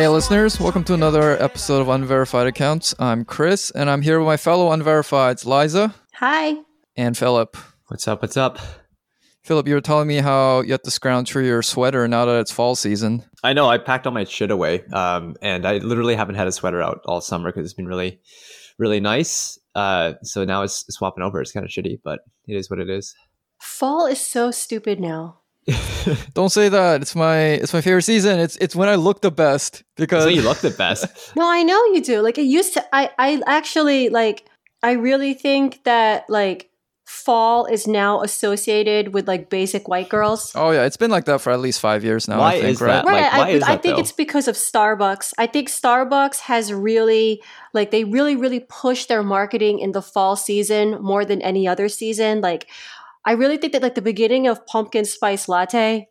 Hey, listeners, welcome to another episode of Unverified Accounts. I'm Chris, and I'm here with my fellow Unverifieds, Liza Hi. and Philip. What's up? What's up? Philip, you were telling me how you have to scrounge for your sweater now that it's fall season. I know I packed all my shit away, um, and I literally haven't had a sweater out all summer because it's been really, really nice. Uh, so now it's swapping over. It's kind of shitty, but it is what it is. Fall is so stupid now. Don't say that. It's my it's my favorite season. It's it's when I look the best because So you look the best. No, I know you do. Like it used to I I actually like I really think that like fall is now associated with like basic white girls. Oh yeah, it's been like that for at least five years now. Why I think, is right? that? Like, Right, why I, is I that, think though? it's because of Starbucks. I think Starbucks has really, like, they really, really push their marketing in the fall season more than any other season. Like, I really think that, like, the beginning of pumpkin spice latte,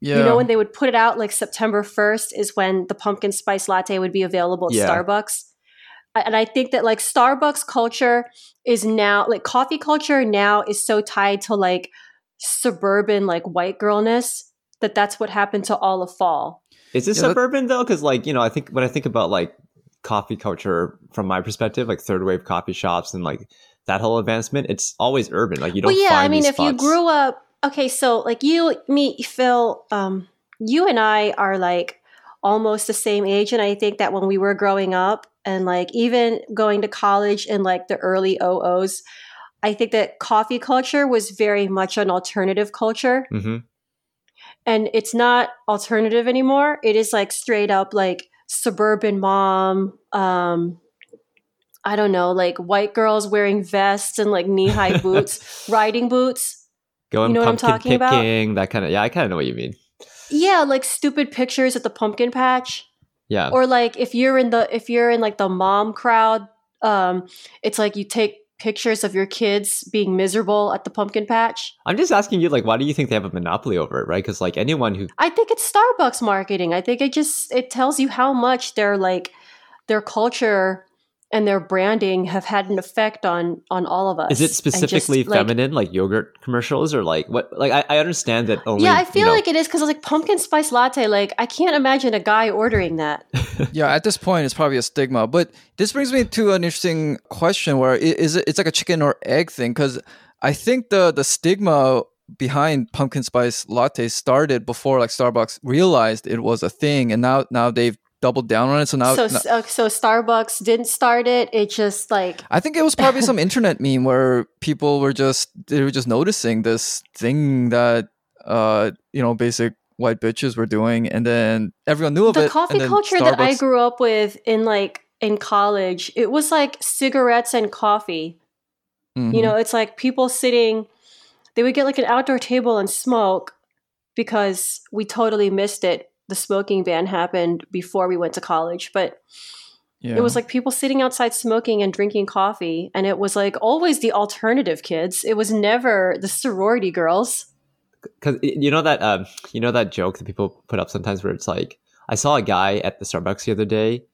Yeah. You know, when they would put it out like September 1st is when the pumpkin spice latte would be available at Yeah. Starbucks. And I think that like Starbucks culture is now, like coffee culture now is so tied to like suburban, like white girlness that that's what happened to all of fall. Is this Yeah, suburban though? Because like you know, I think when I think about like coffee culture from my perspective, like third wave coffee shops and like that whole advancement, it's always urban. Like you don't. well, yeah, I mean, if you grew up, okay, so like you, me, Phil, um, you and I are like almost the same age, and I think that when we were growing up, and like even going to college in like the early OOs, I think that coffee culture was very much an alternative culture, Mhm. and it's not alternative anymore. It is like straight up like suburban mom. Um, I don't know, like white girls wearing vests and like knee high boots, riding boots. going you know what I'm pumpkin talking about? picking, that kind of. Yeah, I kind of know what you mean. Yeah, like stupid pictures at the pumpkin patch. Yeah. Or like if you're in the if you're in like the mom crowd, um, it's like you take pictures of your kids being miserable at the pumpkin patch. I'm just asking you, like, why do you think they have a monopoly over it, right? Because like anyone who I think it's Starbucks marketing. I think it just it tells you how much their like their culture and their branding have had an effect on on all of us. is it And just, specifically like- feminine, like yogurt commercials, or like what? Like I, I understand that only. Yeah, I you feel know- like it is because like pumpkin spice latte. Like I can't imagine a guy ordering that. yeah, at this point, it's probably a stigma. But this brings me to an interesting question: where i- it? It's like a chicken or egg thing because I think the the stigma behind pumpkin spice lattes started before like Starbucks realized it was a thing, and now now they've doubled down on it. So now, so now- uh, so Starbucks didn't start it. It just like I think it was probably some internet meme where people were just they were just noticing this thing that uh you know basic white bitches were doing, and then everyone knew of the it. The coffee culture that I grew up with in like in college. It was like cigarettes and coffee. Mhm. You know, it's like people sitting. They would get like an outdoor table and smoke because we totally missed it. The smoking ban happened before we went to college, but yeah. it was like people sitting outside smoking and drinking coffee, and it was like always the alternative kids. It was never the sorority girls. because you know that um, you know that joke that people put up sometimes where it's like I saw a guy at the Starbucks the other day,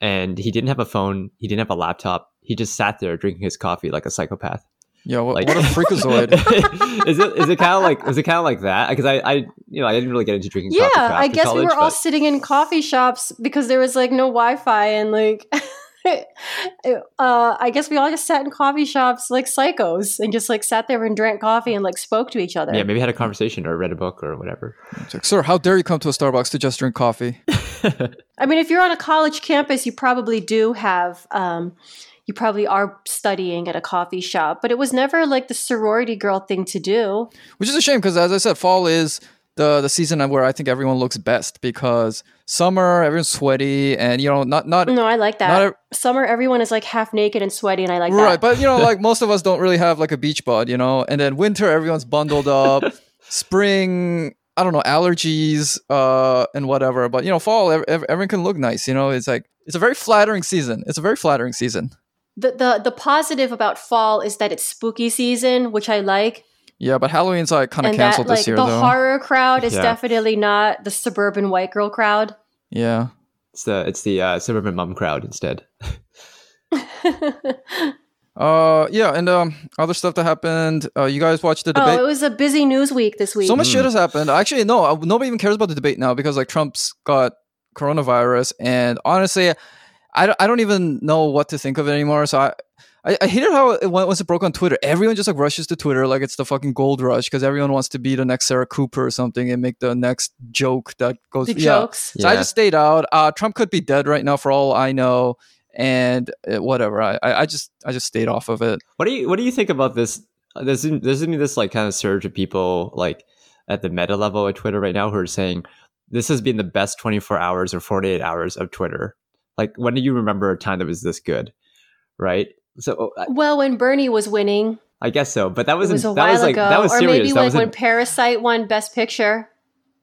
and he didn't have a phone, he didn't have a laptop, he just sat there drinking his coffee like a psychopath. Yeah, what, like- what a freakazoid. is it is it kind of like is it kind of like that? Because I I you know I didn't really get into drinking. Yeah, coffee till I after guess we college, were all sitting in coffee shops because there was like no Wi-Fi and like. uh, I guess we all just sat in coffee shops like psychos and just like sat there and drank coffee and like spoke to each other. yeah, maybe had a conversation or read a book or whatever. It's like, Sir, how dare you come to a Starbucks to just drink coffee? I mean, if you're on a college campus, you probably do have, um, you probably are studying at a coffee shop, but it was never like the sorority girl thing to do. Which is a shame because, as I said, fall is the the season where I think everyone looks best because summer everyone's sweaty and you know not not No, I like that. Summer, everyone is like half naked and sweaty, and I like right, that. Right but you know like most of us don't really have like a beach bod you know, and then winter everyone's bundled up, spring. I don't know allergies uh, and whatever, but you know, fall ev- ev- everyone can look nice. You know, it's like it's a very flattering season. It's a very flattering season. The, the the positive about fall is that it's spooky season, which I like, Yeah, but Halloween's like kind of and that canceled like this year the though. horror crowd is Yeah. definitely not the suburban white girl crowd. yeah. It's the it's the uh, suburban mom crowd instead. Uh, yeah, and um, other stuff that happened. Uh, you guys watched the debate. Oh, it was a busy news week this week. so much Mm. shit has happened. Actually, no, uh, nobody even cares about the debate now because like Trump's got coronavirus, and honestly, I don't, I don't even know what to think of it anymore. So I. I, I hated how it, went- once it broke on Twitter, everyone just like rushes to Twitter like it's the fucking gold rush because everyone wants to be the next Sarah Cooper or something and make the next joke that goes. the yeah. jokes. So I just stayed out. Uh, Trump could be dead right now for all I know, and uh, whatever. I, I I just I just stayed off of it. What do you What do you think about this? There's there's been this like kind of surge of people like at the meta level at Twitter right now who are saying this has been the best 24 hours or 48 hours of Twitter. Like, when do you remember a time that was this good? Right. So Well, when Bernie was winning, I guess so, but that it was was a that while was like ago, that was or serious. maybe that like was when a, Parasite won Best Picture.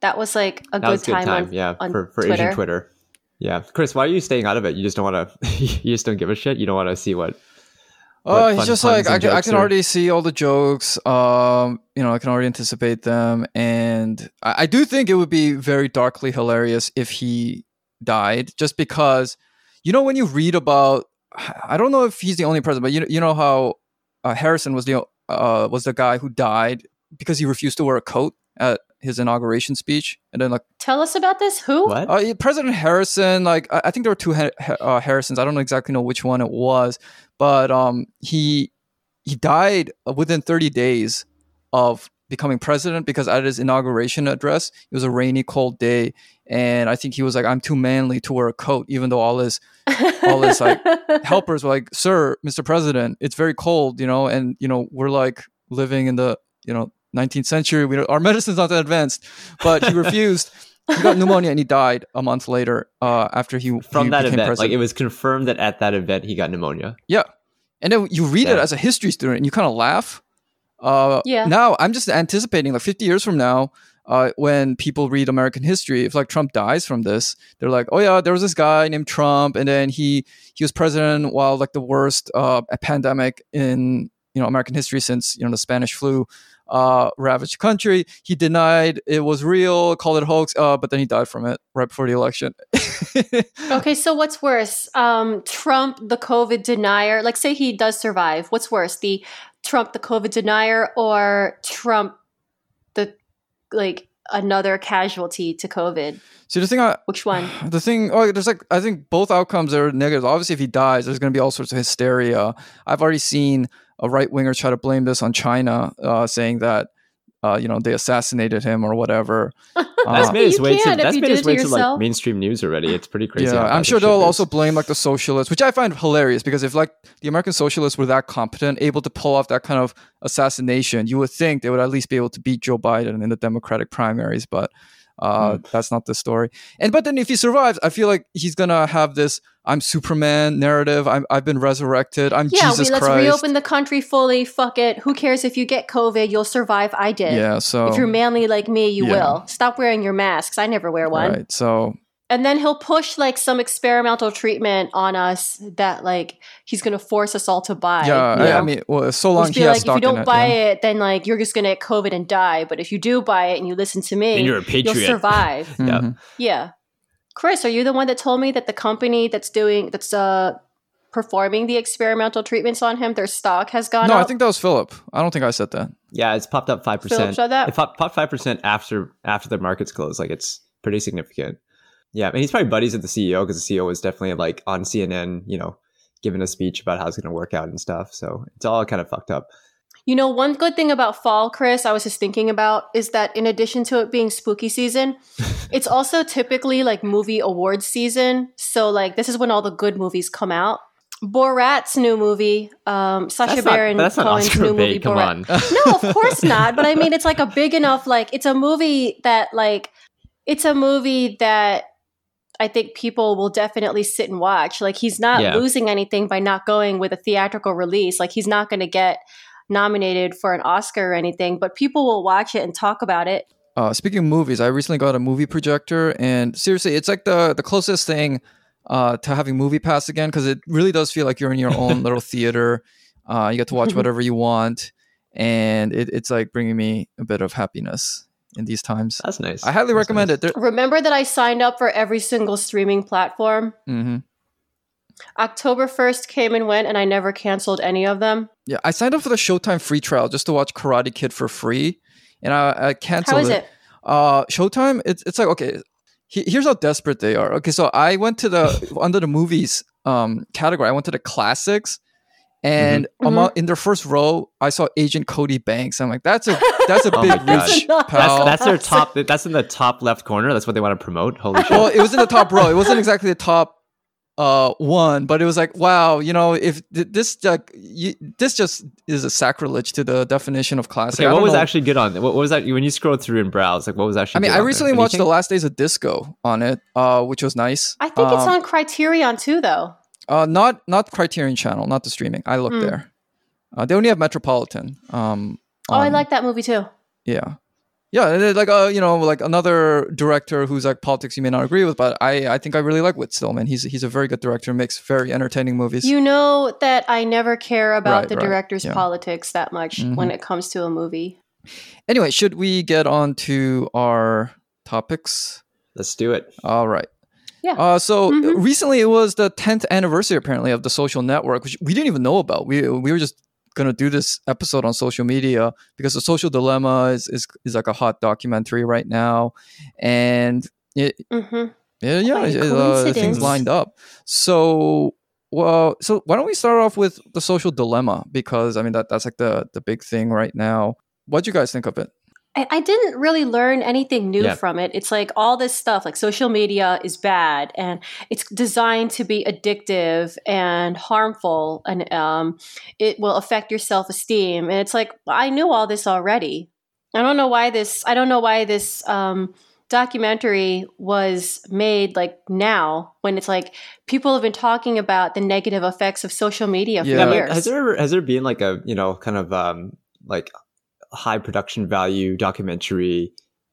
That was like a good was good time. time. on, yeah, on for for Twitter. Asian Twitter. Yeah, Chris, why are you staying out of it? You just don't want to. you just don't give a shit. You don't want to see what. Oh, what he's just like I can, I can already see all the jokes. Um, you know, I can already anticipate them, and I, I do think it would be very darkly hilarious if he died, just because, you know, when you read about, I don't know if he's the only president, but you know, you know how uh, Harrison was the uh was the guy who died because he refused to wear a coat at his inauguration speech, and then like Tell us about this. Who? What? uh, President Harrison, like I, I think there were two ha- ha- uh, Harrisons. I don't know exactly know which one it was, but um, he he died within 30 days of becoming president because at his inauguration address, it was a rainy, cold day, and I think he was like, "I'm too manly to wear a coat," even though all his all this, like, helpers were like, "Sir, Mr. President, it's very cold, you know, and you know we're like living in the you know 19th century. We don't, our medicine's not that advanced." But he refused. he got pneumonia and he died a month later uh, after he From he that became event, president. like it was confirmed that at that event he got pneumonia. yeah, and then you read it as a history student and you kind of laugh. Uh, Yeah. Now I'm just anticipating like 50 years from now. Uh, when people read American history, if like Trump dies from this, they're like, "Oh yeah, there was this guy named Trump, and then he he was president while like the worst uh, pandemic in you know American history since you know the Spanish flu uh, ravaged the country. He denied it was real, called it a hoax, uh, but then he died from it right before the election. okay, so what's worse? Um, Trump, the COVID denier. Like, say he does survive. What's worse, the Trump, the COVID denier, or Trump, the like another casualty to COVID? See the thing I Which one? the thing oh there's like i think both outcomes are negative obviously if he dies there's going to be all sorts of hysteria i've already seen a right winger try to blame this on china uh, saying that uh, you know they assassinated him or whatever That's Uh, made its way to that's made did its way to to like mainstream news already. It's pretty crazy. yeah i'm sure they'll is. also blame like the socialists which i find hilarious because if like the american socialists were that competent able to pull off that kind of assassination you would think they would at least be able to beat joe biden in the democratic primaries but uh, Hmm. that's not the story and but then if he survives i feel like he's gonna have this i'm superman narrative I'm, i've been resurrected i'm Yeah, jesus we, let's christ reopen the country fully. Fuck it. Who cares if you get COVID? You'll survive. I did. yeah so If you're manly like me, you Yeah. will. Stop wearing your masks. I never wear one. right so And then he'll push like some experimental treatment on us that like he's gonna force us all to buy. yeah, you I, I mean well so He'll long just he be has like, if you don't in it, buy yeah. it, then like you're just gonna get COVID and die. But if you do buy it and you listen to me, And you're a patriot. you'll patriot. survive. Yeah. Mhm. yeah. Chris, are you the one that told me that the company that's doing that's uh performing the experimental treatments on him, their stock has gone no up? i think that was philip i don't think i said that Yeah, it's popped up five percent. Philip percent. said that. It popped popped five percent after after the markets closed. Like it's pretty significant. Yeah, and he's probably buddies with the CEO because the CEO was definitely like on CNN, you know, giving a speech about how it's going to work out and stuff. So it's all kind of fucked up. You know, one good thing about fall, Chris, I was just thinking about is that in addition to it being spooky season, it's also typically like movie awards season. So, like, this is when all the good movies come out. Borat's new movie, um, Sacha That's Baron but that's Cohen's Oscar new movie. Come Borat. on. No, of course not. But I mean, it's like a big enough, like, it's a movie that, like, it's a movie that I think people will definitely sit and watch. Like, he's not Yeah. losing anything by not going with a theatrical release. Like, he's not going to get nominated for an Oscar or anything, but people will watch it and talk about it. Uh, speaking of movies, I recently got a movie projector, and seriously, it's like the the closest thing uh, to having Movie Pass again because it really does feel like you're in your own little theater. Uh, you get to watch whatever you want, and it, it's like bringing me a bit of happiness in these times. That's nice. I highly That's recommend nice. it. There, Remember that I signed up for every single streaming platform? Mm-hmm. October 1st came and went, and I never canceled any of them. Yeah, I signed up for the Showtime free trial just to watch Karate Kid for free, and I, I canceled How is it? Uh, Showtime, it's it's like okay. he- Here's how desperate they are. Okay, so I went to the under the movies um category. I went to the classics, and Mhm. amo- in their first row, I saw Agent Cody Banks. I'm like, that's a that's a Oh big my gosh. reach, That's- pal. That's, that's their top. That's in the top left corner. That's what they want to promote. Holy shit! well, it was in the top row. It wasn't exactly the top uh one, but it was like, wow, you know, if th- this like you, this just is a sacrilege to the definition of classic. Okay, what was know. actually good on? What, what was that? When you scroll through and browse, like what was actually? I mean, good I on there? recently watched The Last Days of Disco on it, uh, which was nice. I think it's Um, on Criterion too, though. Uh, not not Criterion Channel, not the streaming. I looked Mm. there. Uh, they only have Metropolitan. Um, Oh, I like that movie too. Yeah, yeah. Like uh, you know, like another director who's like politics you may not agree with, but I I think I really like Whit Stillman. He's he's a very good director. Makes very entertaining movies. You know that I never care about Right, the right, director's yeah. politics that much Mhm. when it comes to a movie. anyway, should we get on to our topics? Let's do it. All right. Yeah. Uh, so Mhm. recently it was the 10th anniversary apparently of the social network, which we didn't even know about. We we were just gonna do this episode on social media because the social dilemma is is, is like a hot documentary right now, and it hmm yeah yeah it, uh, things lined up. So well, so why don't we start off with the social dilemma because I mean that that's like the the big thing right now. What do you guys think of it? I, didn't really learn anything new Yeah. from it. It's like all this stuff, like social media is bad and it's designed to be addictive and harmful, and um, it will affect your self esteem. And it's like I knew all this already. I don't know why this. I don't know why this um, documentary was made like now when it's like people have been talking about the negative effects of social media for Yeah, but years. has there ever, has there been like a you know kind of um like high production value documentary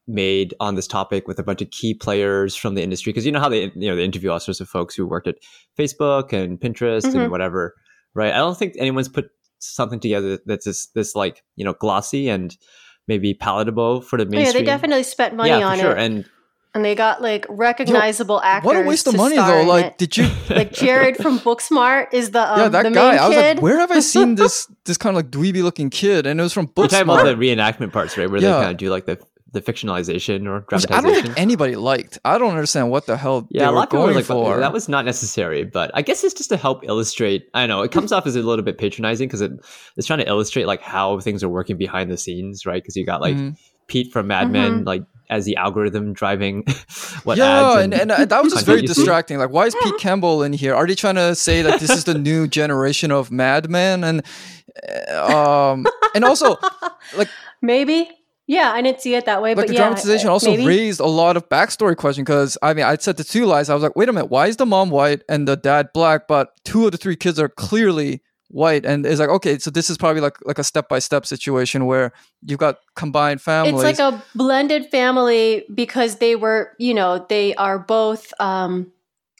made on this topic with a bunch of key players from the industry? Because you know how they you know they interview all sorts of folks who worked at Facebook and Pinterest Mhm. and whatever, right? I don't think anyone's put something together that's this this like you know glossy and maybe palatable for the Oh, yeah, they definitely spent money yeah, on sure. it, And and they got like recognizable actors. What a waste of money though! in Like, did you? like Jared from Booksmart is the um, yeah, the that main guy. I was kid. like, where have I seen this this kind of like dweeby looking kid? And it was from we're talking about the Booksmart. reenactment parts, right? Where Yeah. they kind of do like the the fictionalization or which dramatization. I don't think anybody liked. I don't understand what the hell Yeah, they a lot of people were going like, for. that was not necessary, but I guess it's just to help illustrate. I know it comes off as a little bit patronizing because it, it's trying to illustrate like how things are working behind the scenes, right? Because you got like Mhm. Pete from Mad Men, like as the algorithm driving what yeah, ads and, and, uh, that was just very content you see. distracting. Like, why is Pete Campbell in here? Are they trying to say that this is the new generation of Mad Men? And uh, um, and also like Maybe. Yeah, I didn't see it that way, like but the yeah, dramatization uh, also maybe. raised a lot of backstory question because I mean I said the two lies I was like wait a minute why is the mom white and the dad black but two of the three kids are clearly white and it's like okay so this is probably like like a step by step situation where you've got combined families It's like a blended family because they were, you know, they are both um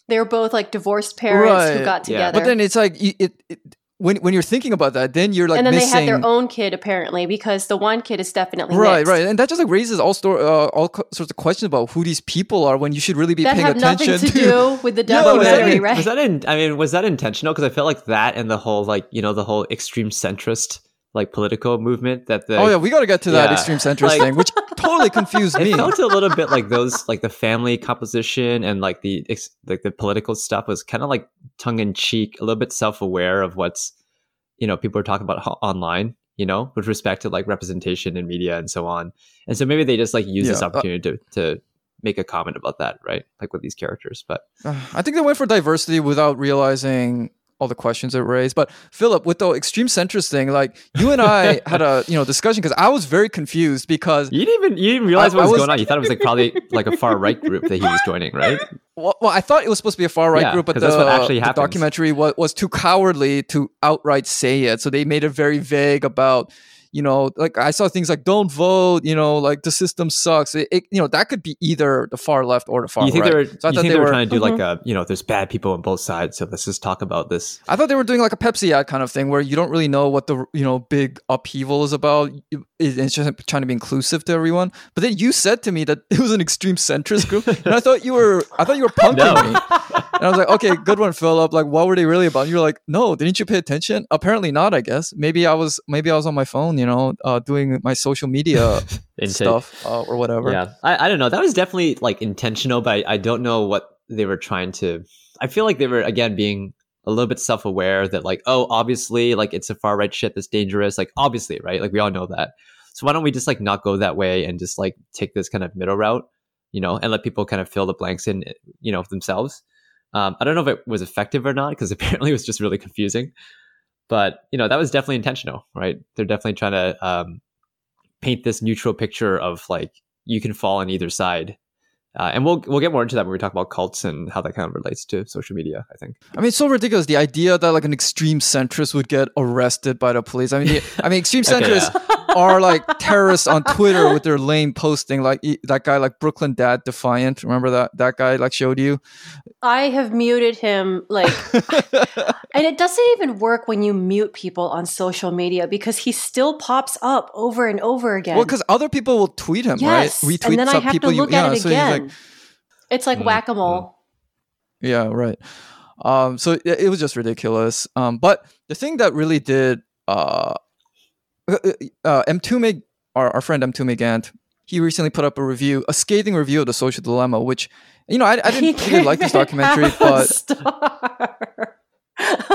they're both like divorced parents who Right, got yeah. together. but then it's like you- it, it when when you're thinking about that then you're like and then missing they had their own kid apparently because the one kid is definitely right mixed. right and that just like raises all store uh, all co- sorts of questions about who these people are when you should really be that paying have attention nothing to, to do with the Yeah, was that, documentary, in- right? was that in, I mean, was that intentional? Because I felt like that and the whole like you know the whole extreme centrist like political movement that the oh yeah we got to get to that extreme centrist Like- thing which totally confused me. it felt a little bit like those like the family composition and like the like the political stuff was kind of like tongue in cheek a little bit self-aware of what's you know people are talking about online you know with respect to like representation in media and so on. And so maybe they just like use this Yeah, uh, opportunity to to make a comment about that right? Like with these characters but Uh, I think they went for diversity without realizing all the questions it raised. But Philip, with the extreme centrist thing, like you and I had a you know discussion because I was very confused because you didn't even you didn't realize I- what was, was- going on you thought it was like probably like a far right group that he was joining right well, well, I thought it was supposed to be a far right Yeah, group, but the, that's what actually the happens. documentary was, was too cowardly to outright say it. So they made it very vague about you know, like I saw things like "Don't vote," you know, like the system sucks. It, it you know, that could be either the far left or the far you think right. they were? So I you thought think they they were trying to do like Mhm. a you know, there's bad people on both sides, so let's just talk about this. I thought they were doing like a Pepsi ad kind of thing where you don't really know what the you know big upheaval is about. It's just trying to be inclusive to everyone. But then you said to me that it was an extreme centrist group, and I thought you were I thought you were punking No. me. And I was like, okay, good one, Philip. Like, what were they really about? And you were like, no, didn't you pay attention? Apparently not. I guess maybe I was maybe I was on my phone, you know, uh, doing my social media stuff uh, or whatever. Yeah, I, I don't know. That was definitely like intentional, but I, I don't know what they were trying to. I feel like they were again being a little bit self aware that like, oh, obviously, like it's a far right shit that's dangerous. Like obviously, right? Like we all know that. So why don't we just like not go that way and just like take this kind of middle route, you know, and let people kind of fill the blanks in, you know, themselves. Um, I don't know if it was effective or not because apparently it was just really confusing. But you know that was definitely intentional, right? They're definitely trying to um, paint this neutral picture of like you can fall on either side. Uh, and we'll we'll get more into that when we talk about cults and how that kind of relates to social media. I think. I mean, it's so ridiculous. The idea that like an extreme centrist would get arrested by the police. I mean, the, I mean, extreme Okay, centrists are like terrorists on Twitter with their lame posting. Like that guy, like Brooklyn Dad Defiant. Remember that that guy like showed you. I have muted him like and it doesn't even work when you mute people on social media because he still pops up over and over again. Well, because other people will tweet him, yes, right? Retweet and then I some have people. to you- look yeah, at it so he's like, again. it's like Mm, whack a mole. Yeah, right. Um, so it, it was just ridiculous. Um, but the thing that really did uh, uh, uh, Mtume our, our friend Mtume Gant, he recently put up a review, a scathing review of the social dilemma, which you know I, I didn't really like this documentary, but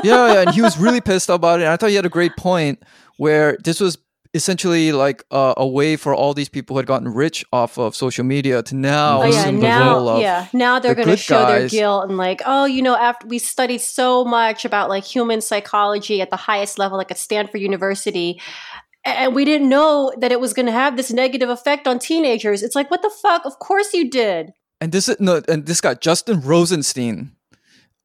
yeah, yeah, and he was really pissed about it. And I thought he had a great point where this was essentially like uh, a way for all these people who had gotten rich off of social media to now Oh yeah, the now yeah, now they're the going to show their guilt and like, oh, you know, after we studied so much about like human psychology at the highest level, like at Stanford University, and we didn't know that it was going to have this negative effect on teenagers. It's like, what the fuck? Of course you did. and this is no, and this guy Justin Rosenstein,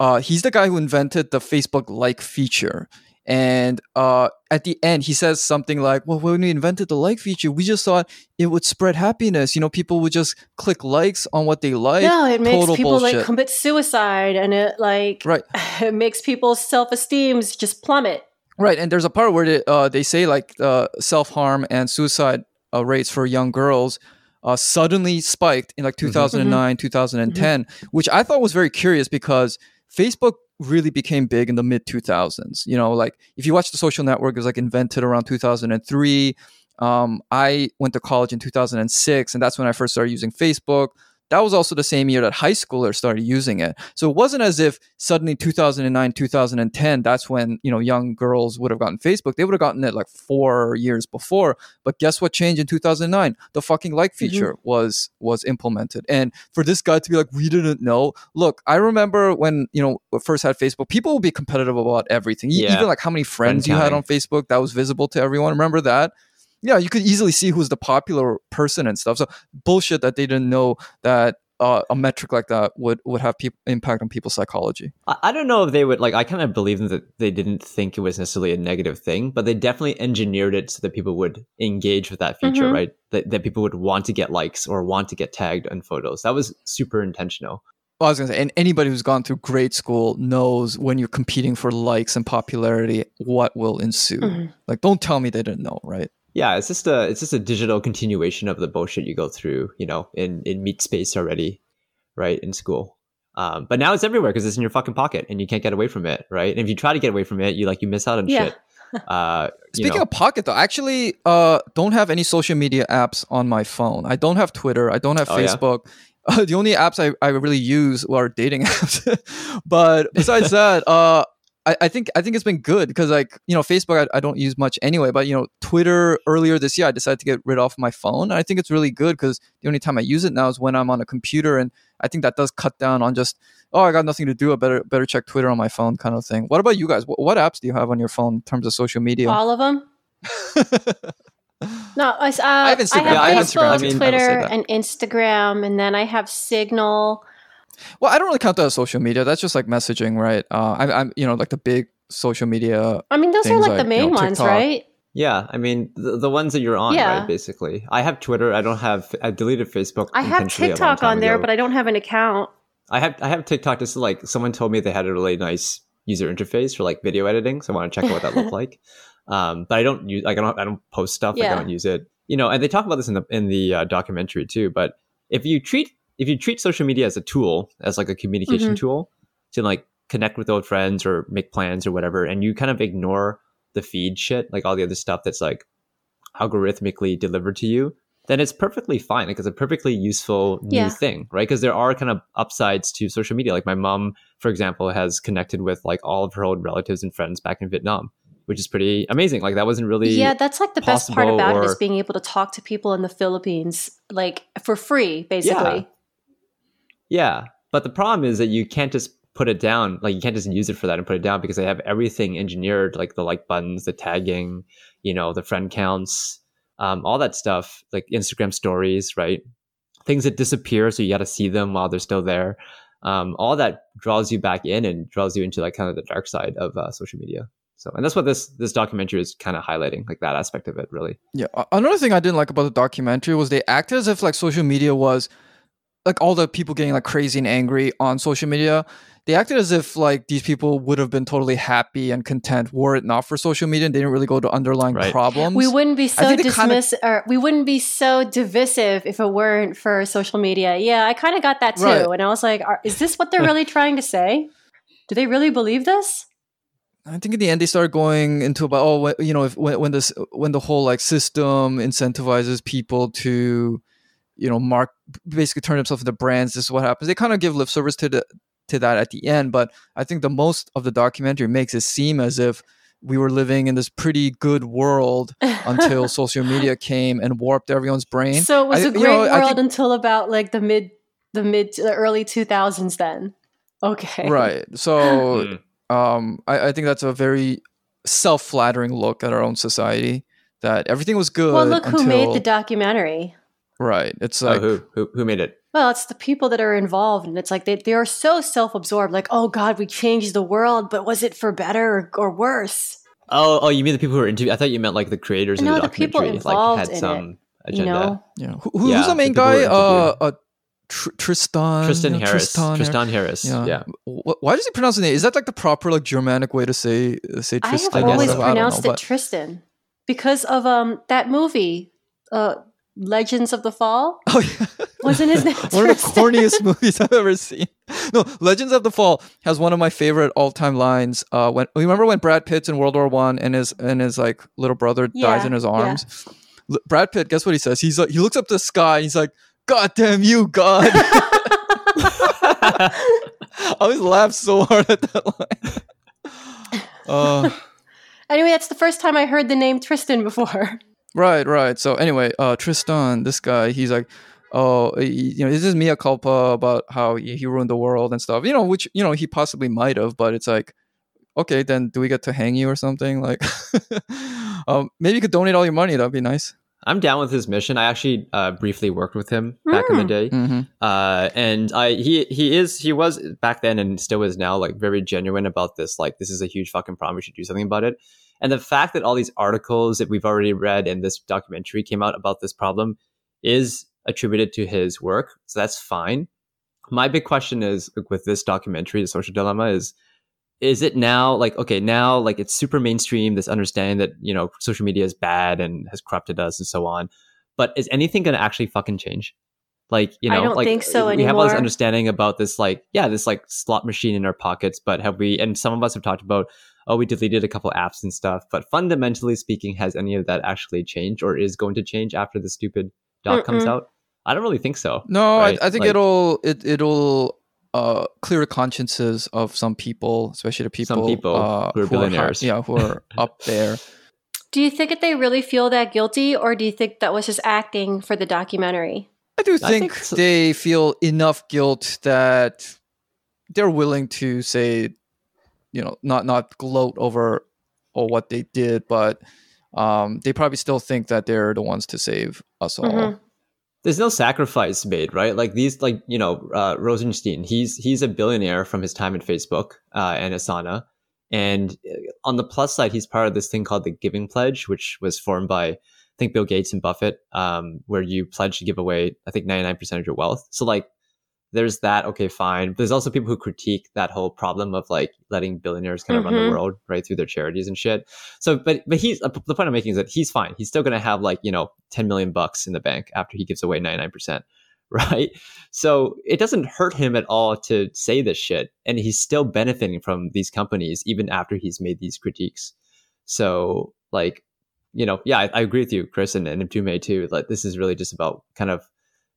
uh, he's the guy who invented the Facebook like feature. And uh, at the end, he says something like, "Well, when we invented the like feature, we just thought it would spread happiness. You know, people would just click likes on what they like. no, it makes total people like commit suicide, and it like Right. it makes people's self esteems just plummet. Right, and there's a part where they, uh, they say like uh, self harm and suicide uh, rates for young girls uh, suddenly spiked in like 2009, 2010, which I thought was very curious because Facebook really became big in the mid 2000s. You know, like if you watch the social network, it was like invented around 2003. Um, I went to college in 2006, and that's when I first started using Facebook. That was also the same year that high schoolers started using it. So it wasn't as if suddenly 2009, 2010, that's when, you know, young girls would have gotten Facebook. They would have gotten it like four years before. But guess what changed in 2009? The fucking like mm-hmm. feature was was implemented. And for this guy to be like, we didn't know. Look, I remember when, you know, first had Facebook, people would be competitive about everything. Yeah. Even like how many friends you had on Facebook that was visible to everyone. Remember that? Yeah, you could easily see who's the popular person and stuff. So bullshit that they didn't know that uh, a metric like that would would have peop impact on people's psychology. I, I don't know if they would like. I kind of believe them that they didn't think it was necessarily a negative thing, but they definitely engineered it so that people would engage with that feature, Mhm. right? That that people would want to get likes or want to get tagged on photos. That was super intentional. Well, I was gonna say, and anybody who's gone through grade school knows when you're competing for likes and popularity, what will ensue. Mhm. Like, don't tell me they didn't know, right? Yeah, it's just a it's just a digital continuation of the bullshit you go through, you know, in in meat space already, right in school. Um, but now it's everywhere because it's in your fucking pocket and you can't get away from it, right? And if you try to get away from it, you like you miss out on Yeah. shit. Uh, you Speaking know. of Pocket, though, I actually uh, don't have any social media apps on my phone. I don't have Twitter. I don't have Oh, yeah? Facebook. Uh, the only apps I, I really use are dating apps. but besides that, uh, I, I think I think it's been good because like you know Facebook I, I don't use much anyway. But you know Twitter earlier this year I decided to get rid of my phone. And I think it's really good because the only time I use it now is when I'm on a computer, and I think that does cut down on just oh I got nothing to do. I better better check Twitter on my phone kind of thing. What about you guys? What, what apps do you have on your phone in terms of social media? All of them. No, uh, I I have Instagram. I have Facebook. I mean, Twitter, and Instagram, and then I have Signal. Well, I don't really count that as social media. That's just like messaging, right? Uh, I, I'm, you know, like the big social media. I mean, those are like, like, the you know, main ones, right? Yeah, I mean the, the ones that you're on, Yeah. right? Basically, I have Twitter. I don't have. I deleted Facebook. I have intentionally a long TikTok on there, ago. but I don't have an account. I have I have TikTok. Just like someone told me they had a really nice user interface for like video editing, so I want to check out what that looked like. Um, but I don't use like I don't I don't post stuff. Like, Yeah. I don't use it. You know, and they talk about this in the in the uh, documentary too. But if you treat if you treat social media as a tool, as like a communication Mm-hmm. tool to like connect with old friends or make plans or whatever, and you kind of ignore the feed shit, like all the other stuff that's like algorithmically delivered to you, then it's perfectly fine. Like it's a perfectly useful new Yeah. thing, right? Because there are kind of upsides to social media. Like my mom, for example, has connected with like all of her old relatives and friends back in Vietnam, which is pretty amazing. Like that wasn't really yeah, that's like the best part about it is being able to talk to people in the Philippines, like for free, basically. Yeah. Yeah, but the problem is that you can't just put it down. Like you can't just use it for that and put it down because they have everything engineered, like the like buttons, the tagging, you know, the friend counts, um, all that stuff, like Instagram stories, right? Things that disappear, so you got to see them while they're still there. Um, all that draws you back in and draws you into like kind of the dark side of uh, social media. So, and that's what this this documentary is kind of highlighting, like that aspect of it, really. Yeah. Another thing I didn't like about the documentary was they acted as if like social media was like all the people getting like crazy and angry on social media. They acted as if like these people would have been totally happy and content were it not for social media and they didn't really go to underlying Right. problems. We wouldn't be so think they kinda- dismiss or we wouldn't be so divisive if it weren't for social media. Yeah, I kind of got that too, Right. and I was like, are, "Is this what they're really trying to say? Do they really believe this?" I think in the end they started going into about oh you know if when, when this when the whole like system incentivizes people to you know mark basically turned himself into brands this is what happens they kind of give lip service to the to that at the end but I think the most of the documentary makes it seem as if we were living in this pretty good world until social media came and warped everyone's brain so it was I- a you great know, world think- until about like the mid, the mid, the early two thousands. Then, okay, right so Mm. um, I, I think that's a very self-flattering look at our own society that everything was good Well, look who made until- the documentary. Right it's Oh, who, who who made it? Well, it's the people that are involved, and it's like they, they are so self absorbed. Like, oh God, we changed the world, but was it for better or, or worse? Oh, oh, you mean the people who were interviewed? I thought you meant like the creators No, of the the people documentary, like involved had in some You agenda. know, Yeah. Who, who- Yeah, who's the main the guy? Uh, uh Tr- Tristan. Tristan you know, Harris. Tristan, Tristan, Harris. Yeah. Yeah. Wh- Why does he pronounce the name? Is that like the proper like Germanic way to say uh, say I have always. I don't know, pronounced it but- Tristan because of um that movie, uh, Legends of the Fall. Oh yeah. Wasn't his name one of the corniest movies I've ever seen. No, Legends of the Fall has one of my favorite all time lines. Uh, when remember when Brad Pitt's in World War One and his and his like little brother dies in his yeah. arms. L- Brad Pitt, guess what he says? He's like he looks up the sky. And he's like, "God damn you, God!" I always laugh so hard at that line. Uh, Anyway, that's the first time I heard the name Tristan before. Right, right. So anyway, uh, Tristan, this guy, he's like, oh, you know, this is mea culpa about how he, ruined the world and stuff. You know, which you know he possibly might have, but it's like, okay, then do we get to hang you or something? Like, um, maybe you could donate all your money. That'd be nice. I'm down with his mission. I actually uh, briefly worked with him back in the Mm. day, Mm-hmm. uh, and I he he is he was back then and still is now like very genuine about this. Like this is a huge fucking problem. We should do something about it. And the fact that all these articles that we've already read and this documentary came out about this problem is attributed to his work, so that's fine. My big question is with this documentary, the social dilemma is is it now like okay now like it's super mainstream this understanding that you know social media is bad and has corrupted us and so on but is anything going to actually fucking change like you I know don't like think so we have all this understanding about this like yeah this like slot machine in our pockets but have we and some of us have talked about oh we deleted a couple apps and stuff but fundamentally speaking has any of that actually changed or is going to change after the stupid doc comes Mm-mm. out i don't really think so No, right? I, I think Like- it'll it it'll uh, clear consciences of some people, especially the people, Some people uh, who are high- billionaires. yeah, who are up there. Do you think that they really feel that guilty, or do you think that was just acting for the documentary? I do I think, think so- they feel enough guilt that they're willing to say, you know, not not gloat over or what they did, but um, they probably still think that they're the ones to save us all. Mhm. there's no sacrifice made, right? Like these, like you know, uh, Rosenstein. He's he's a billionaire from his time at Facebook uh, and Asana, And uh, on the plus side, he's part of this thing called the Giving Pledge, which was formed by I think Bill Gates and Buffett, um, where you pledge to give away I think 99% of your wealth. So like there's that okay fine. There's also people who critique that whole problem of like letting billionaires kind of run the Mhm. world right through their charities and shit. So but but he's uh, the point i'm making is that he's fine. He's still going to have like you know 10 million bucks in the bank after he gives away 99% right? So it doesn't hurt him at all to say this shit and he's still benefiting from these companies even after he's made these critiques. So like you know yeah i, I agree with you chris and, and Mtume too like this is really just about kind of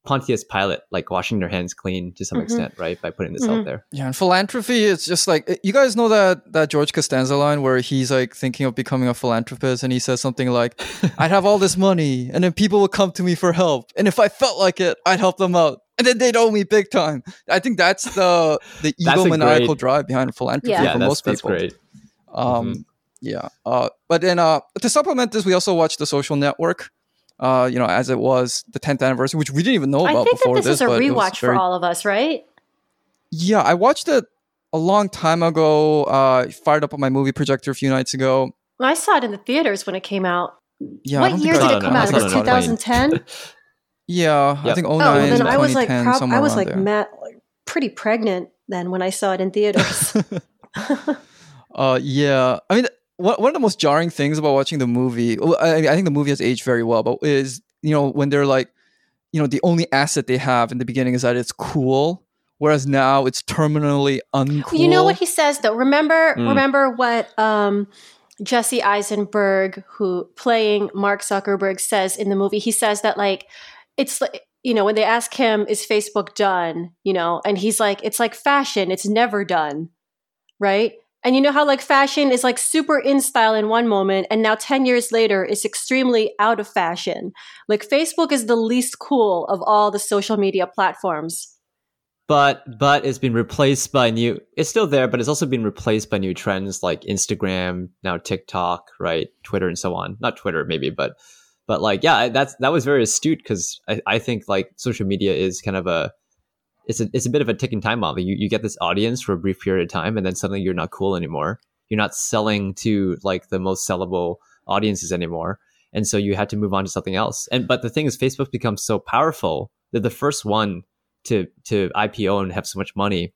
Pontius Pilate, like washing their hands clean to some Mhm. extent, right? By putting this out Mhm. there. Yeah, and philanthropy, it's just like you guys know that that George Costanza line where he's like thinking of becoming a philanthropist, and he says something like, "I'd have all this money, and then people would come to me for help, and if I felt like it, I'd help them out, and then they'd owe me big time." I think that's the the That's a egomaniacal great- drive behind philanthropy Yeah. Yeah, for that's, most that's people. great. Um, Mhm. yeah. Uh, but then uh, to supplement this, we also watched The Social Network. Uh, you know, as it was the 10th anniversary, which we didn't even know about. I about think that before this is a but it was rewatch for all of us, right? Yeah, I watched it a long time ago. Uh, fired up on my movie projector a few nights ago. I saw it in the theaters when it came out. Yeah, what year did it come no, out? It was no, no, no. 2010. Yeah, I think 09, Oh, well, then I was like, prob- I was like. Matt, like pretty pregnant then when I saw it in theaters. Uh, yeah. I mean, one one of the most jarring things about watching the movie, I, I think the movie has aged very well, but is you know when they're like, you know, the only asset they have in the beginning is that it's cool, whereas now it's terminally uncool. You know what he says though. Remember, Mm. remember what um, Jesse Eisenberg, who playing Mark Zuckerberg, says in the movie. He says that like it's like you know when they ask him, "Is Facebook done?" You know, and he's like, "It's like fashion. It's never done." Right. And you know how like fashion is like super in style in one moment, and now ten years later, it's extremely out of fashion. Like Facebook is the least cool of all the social media platforms. But but it's been replaced by new. It's still there, but it's also been replaced by new trends like Instagram, now TikTok, right, Twitter, and so on. Not Twitter, maybe, but but like yeah, that's that was very astute because I, I think like social media is kind of a it's a it's a bit of a ticking time bomb. You you get this audience for a brief period of time, and then suddenly you're not cool anymore. You're not selling to like the most sellable audiences anymore, and so you had to move on to something else. And but the thing is, Facebook becomes so powerful that the first one to to IPO and have so much money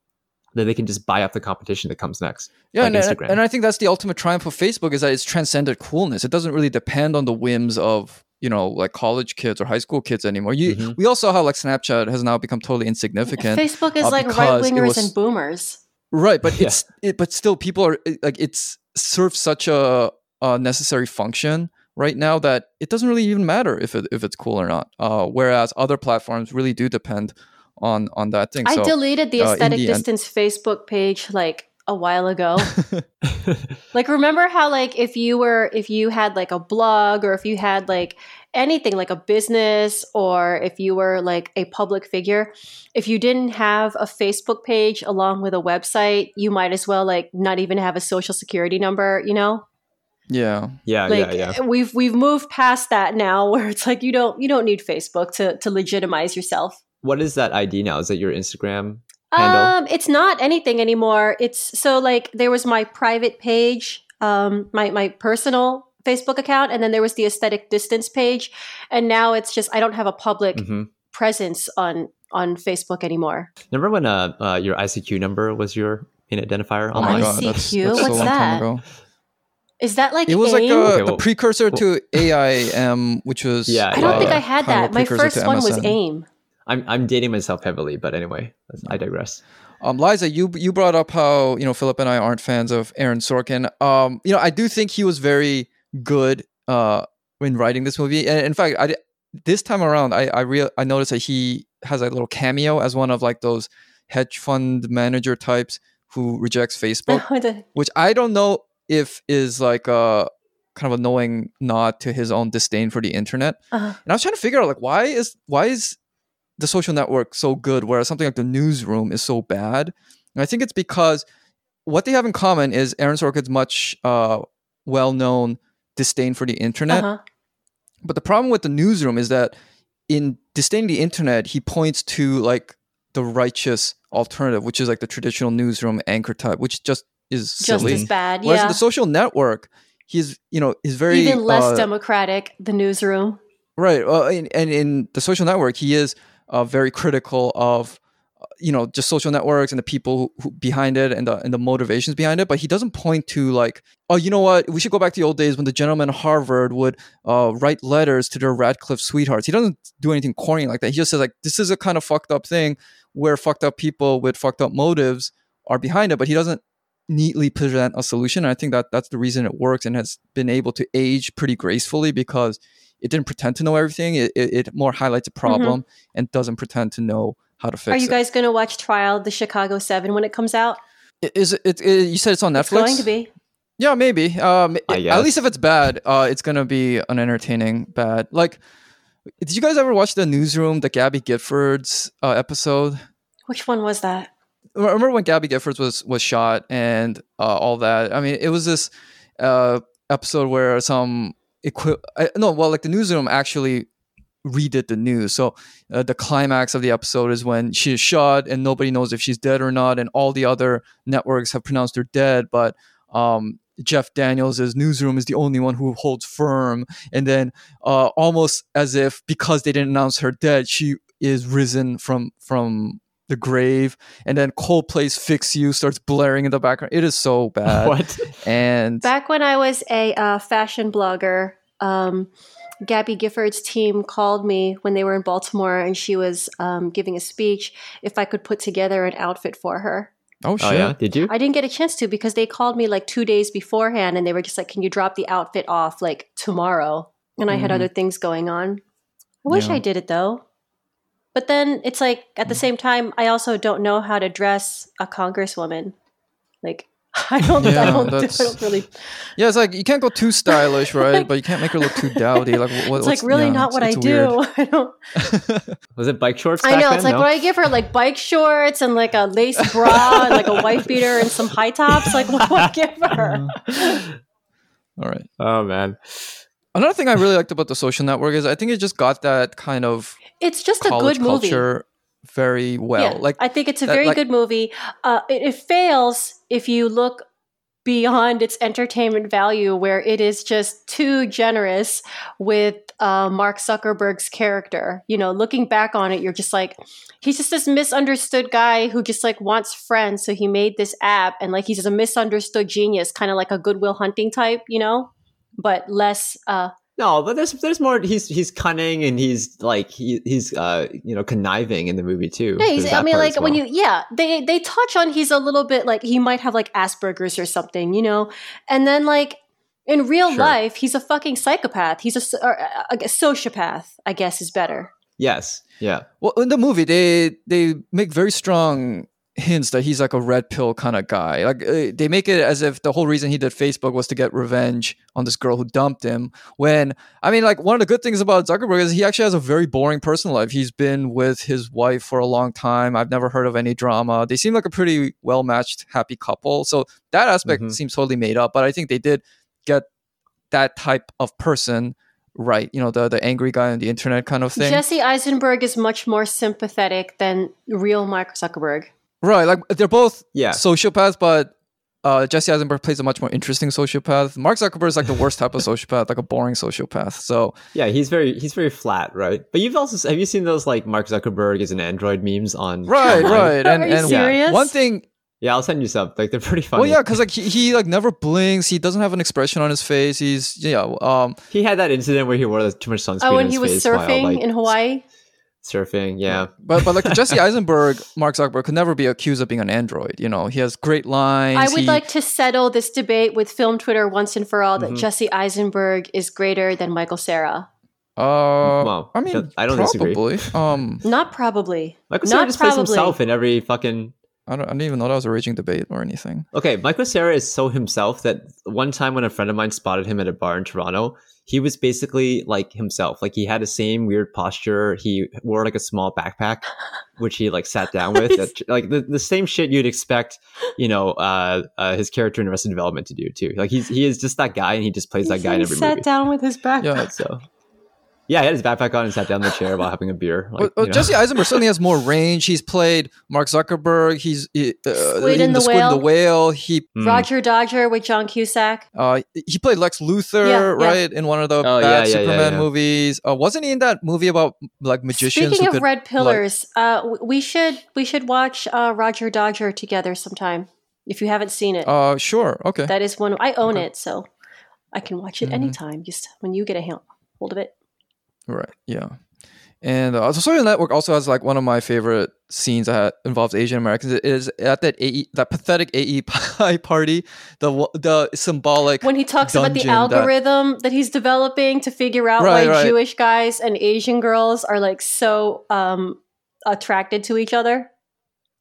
that they can just buy up the competition that comes next. Yeah, like and, Instagram. and I think that's the ultimate triumph of Facebook is that it's transcended coolness. It doesn't really depend on the whims of you know like college kids or high school kids anymore. You, Mhm. We also how like Snapchat has now become totally insignificant. Facebook is uh, like right wingers and boomers. Right, but Yeah. it's it, but still people are it- like it's serves such a, a necessary function right now that it doesn't really even matter if it if it's cool or not. Uh, whereas other platforms really do depend on on that thing. I so deleted the uh, in aesthetic end- distance Facebook page like a while ago. like remember how like if you were if you had like a blog or if you had like anything like a business or if you were like a public figure, if you didn't have a Facebook page along with a website, you might as well like not even have a social security number, you know? yeah, yeah, like yeah, yeah. we've we've moved past that now where it's like you don't you don't need Facebook to to legitimize yourself. What is that ID now? Is that your Instagram handle? Um, it's not anything anymore. It's so like there was my private page, um, my my personal Facebook account, and then there was the aesthetic distance page, and now it's just I don't have a public Mhm. presence on on Facebook anymore. Remember when uh, uh your ICQ number was your pin identifier oh my online? god, that's, ICQ? that's so What's long that? time ago. Is that like It was like a, Okay, the well- precursor to AIM, which was Yeah, I don't uh, think I had that. My first one was AIM. I'm I'm dating myself heavily, but anyway, I digress. Um, Liza, you you brought up how you know Philip and I aren't fans of Aaron Sorkin. Um, you know, I do think he was very good uh, in writing this movie, and in fact, I di- this time around, I I real I noticed that he has a little cameo as one of like those hedge fund manager types who rejects Facebook, which I don't know if is like a kind of a knowing nod to his own disdain for the internet. Uh-huh. And I was trying to figure out like why is why is the social network so good, whereas something like the newsroom is so bad. And I think it's because what they have in common is Aaron Sorkin's much uh, well-known disdain for the internet. Uh-huh. But the problem with the newsroom is that in disdaining the internet, he points to like the righteous alternative, which is like the traditional newsroom anchor type, which just is just silly. as bad. Whereas Yeah, the social network, he's you know he's very even less uh, democratic. The newsroom. right. Uh, and, and in the social network, he is uh, very critical of uh, you know just social networks and the people who, who behind it and the and the motivations behind it. But he doesn't point to like, oh, you know what? We should go back to the old days when the gentlemen at Harvard would uh, write letters to their Radcliffe sweethearts. He doesn't do anything corny like that. He just says like, this is a kind of fucked up thing where fucked up people with fucked up motives are behind it. But he doesn't neatly present a solution. And I think that that's the reason it works and has been able to age pretty gracefully because it didn't pretend to know everything. It, it, it more highlights a problem and doesn't pretend to know how to fix Mm-hmm. Are you guys going to watch Trial of the Chicago Seven when it comes out? Is it, it, it- You said it's on Netflix. It's going to be. Yeah, maybe. Um, it- at least if it's bad, uh, it's gonna be an entertaining bad. Like, did you guys ever watch the Newsroom, the Gabby Giffords uh, episode? Which one was that? remember when Gabby Giffords was was shot and uh, all that. I mean, it was this uh, episode where some equi- I, no, well, like the newsroom actually redid the news. So uh, the climax of the episode is when she is shot and nobody knows if she's dead or not, and all the other networks have pronounced her dead, but um, Jeff Daniels' newsroom is the only one who holds firm, and then uh, almost as if because they didn't announce her dead, she is risen from from the grave, and then Coldplay's "Fix You" starts blaring in the background. It is so bad, what? and Back when I was a uh, fashion blogger, um, Gabby Giffords' team called me when they were in Baltimore and she was um, giving a speech if I could put together an outfit for her. oh shit, Oh yeah, did you? I didn't get a chance to because they called me like two days beforehand and they were just like, Can you drop the outfit off like tomorrow? And I had Mhm. other things going on. I wish Yeah. I did it though. But then it's like at the mm. same time, I also don't know how to dress a congresswoman. Like I don't, Yeah, I, don't I don't really yeah, it's like you can't go too stylish, right? but you can't make her look too dowdy. Like what, it's what's- like really yeah, not what I do. I don't. Was it bike shorts? I know. then? It's like No? when I give her like bike shorts and like a lace bra and like a white beater and some high tops. Like what do I give her? All right. oh man. Another thing I really liked about the Social Network is I think it just got that kind of It's just a good movie. culture very well. yeah, Like I think it's a that- very like- good movie. Uh, it, it fails if you look beyond its entertainment value, where it is just too generous with uh, Mark Zuckerberg's character. You know, looking back on it, you're just like, he's just this misunderstood guy who just like wants friends, so he made this app, and like he's just a misunderstood genius, kind of like a Goodwill Hunting type, you know, but less. Uh, No, but there's there's more. He's he's cunning and he's like he, he's uh you know conniving in the movie too. Yeah, he's, I mean, like as when you, yeah, they they touch on he's a little bit like he might have like Asperger's or something, you know, and then like in real Sure. life, he's a fucking psychopath. He's a, s- or, uh, a sociopath, I guess, is better. yes, yeah, well in the movie they they make very strong hints that he's like a red pill kind of guy. Like uh, they make it as if the whole reason he did Facebook was to get revenge on this girl who dumped him. When I mean, like one of the good things about Zuckerberg is he actually has a very boring personal life. He's been with his wife for a long time. I've never heard of any drama. They seem like a pretty well matched, happy couple. So that aspect Mhm. seems totally made up. But I think they did get that type of person right. You know, the the angry guy on the internet kind of thing. Jesse Eisenberg is much more sympathetic than real Mark Zuckerberg. Right, like they're both yeah. sociopaths, but uh, Jesse Eisenberg plays a much more interesting sociopath. Mark Zuckerberg is like the worst type of sociopath, like a boring sociopath. So Yeah, he's very he's very flat, right? But you've also have you seen those like Mark Zuckerberg is an android memes on right, online? right, and Are you and serious? one thing, Yeah, I'll send you some. Like they're pretty funny. well, yeah, because like he, he like never blinks. He doesn't have an expression on his face. He's yeah, um, he had that incident where he wore too much sunscreen. Oh, when he was face while, surfing like, in Hawaii. Surfing, yeah. but but like Jesse Eisenberg, Mark Zuckerberg could never be accused of being an android. You know, he has great lines. I would he- like to settle this debate with film Twitter once and for all that Mhm. Jesse Eisenberg is greater than Michael Cera. Uh, Well, I mean, I don't disagree. probably. Um, Not probably. Michael Not Cera just plays himself in every fucking I don't. I didn't even know that was a raging debate or anything. Okay, Michael Cera is so himself that one time when a friend of mine spotted him at a bar in Toronto, he was basically like himself. Like he had the same weird posture. He wore like a small backpack, which he like sat down with. That- like the, the same shit you'd expect, you know, uh, uh, his character in Arrested Development to do too. Like he's he is just that guy, and he just plays that guy in he every sat movie. down with his backpack. Yeah. So Yeah, he had his backpack on and sat down in the chair while having a beer. Like, Well, well, you know. Jesse Eisenberg certainly has more range. He's played Mark Zuckerberg. He's uh, Squid in and the Squid and the Whale. Whale. He Mm. Roger Dodger with John Cusack. uh, he played Lex Luthor, Yeah, yeah. right, in one of the Oh, bad yeah, yeah, yeah, Superman yeah. movies. Uh, wasn't he in that movie about like magicians? Speaking of could, red pillars, uh, we should we should watch uh, Roger Dodger together sometime. If you haven't seen it, uh, sure, okay. that is one I own okay. it, so I can watch it Mhm. anytime. Just when you get a hand, hold of it. Right. Yeah. And uh, the Social Network also has like one of my favorite scenes that involves Asian Americans. It is at that AE, that pathetic AE pie party, the the symbolic. When he talks about the dungeon that- algorithm that, he's developing to figure out Right, why right. Jewish guys and Asian girls are like so um, attracted to each other.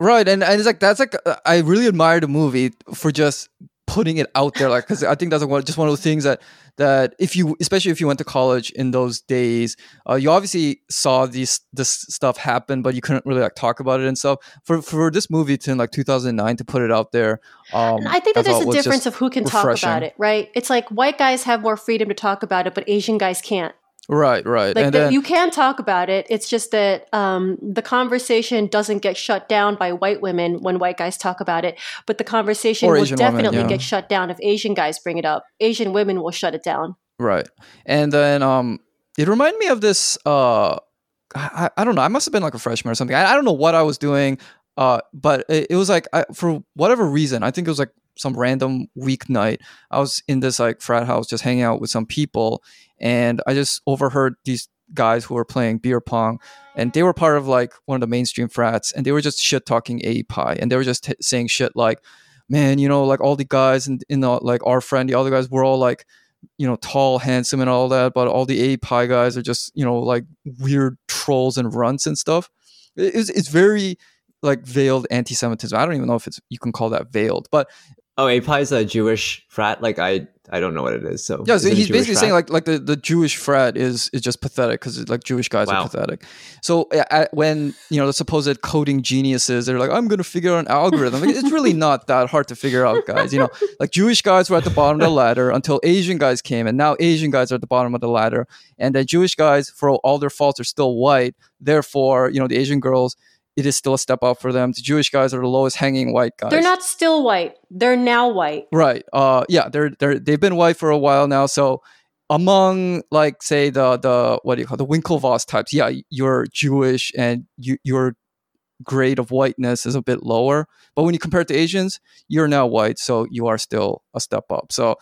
Right, and, and it's like that's like uh, I really admire the movie for just putting it out there, like because I think that's like one, just one of the things that that if you, especially if you went to college in those days, uh, you obviously saw these this stuff happen, but you couldn't really like talk about it and stuff. For for this movie to in like 2009 to put it out there, um, I think that there's a difference of who can talk about it, right? It's like white guys have more freedom to talk about it, but Asian guys can't. Right, right, Like and the, then you can talk about it. It's just that um, the conversation doesn't get shut down by white women when white guys talk about it, but the conversation will Asian women, definitely yeah. get shut down if Asian guys bring it up. Asian women will shut it down. Right. And then um it reminded me of this uh I, I don't know, I must have been like a freshman or something. I, I don't know what I was doing. Uh but it, it was like I, for whatever reason, I think it was like some random weeknight. I was in this like frat house just hanging out with some people and I just overheard these guys who were playing beer pong and they were part of like one of the mainstream frats and they were just shit talking AEPi and they were just t- saying shit like man, you know, like all the guys in, in the, like our friend, the other guys were all like you know, tall, handsome, and all that, but all the A Pi guys are just, you know, like weird trolls and runts and stuff. It's, it's very like veiled anti-Semitism. I don't even know if it's you can call that veiled, but Oh, AEPi is a Jewish frat. Like I, I don't know what it is. So yeah, so he's basically frat? saying like like the, the Jewish frat is is just pathetic because like Jewish guys Wow. are pathetic. So uh, when you know the supposed coding geniuses, they're like, I'm going to figure out an algorithm. Like, it's really not that hard to figure out, guys. You know, like Jewish guys were at the bottom of the ladder until Asian guys came, and now Asian guys are at the bottom of the ladder, and the Jewish guys, for all their faults, are still white. Therefore, you know, the Asian girls. It is still a step up for them. The Jewish guys are the lowest hanging white guys. They're not still white. They're now white. Right. Uh yeah, they're they're they've been white for a while now. So among like say the the what do you call it, the Winklevoss types, yeah, you're Jewish and you your grade of whiteness is a bit lower. But when you compare it to Asians, you're now white, so you are still a step up. So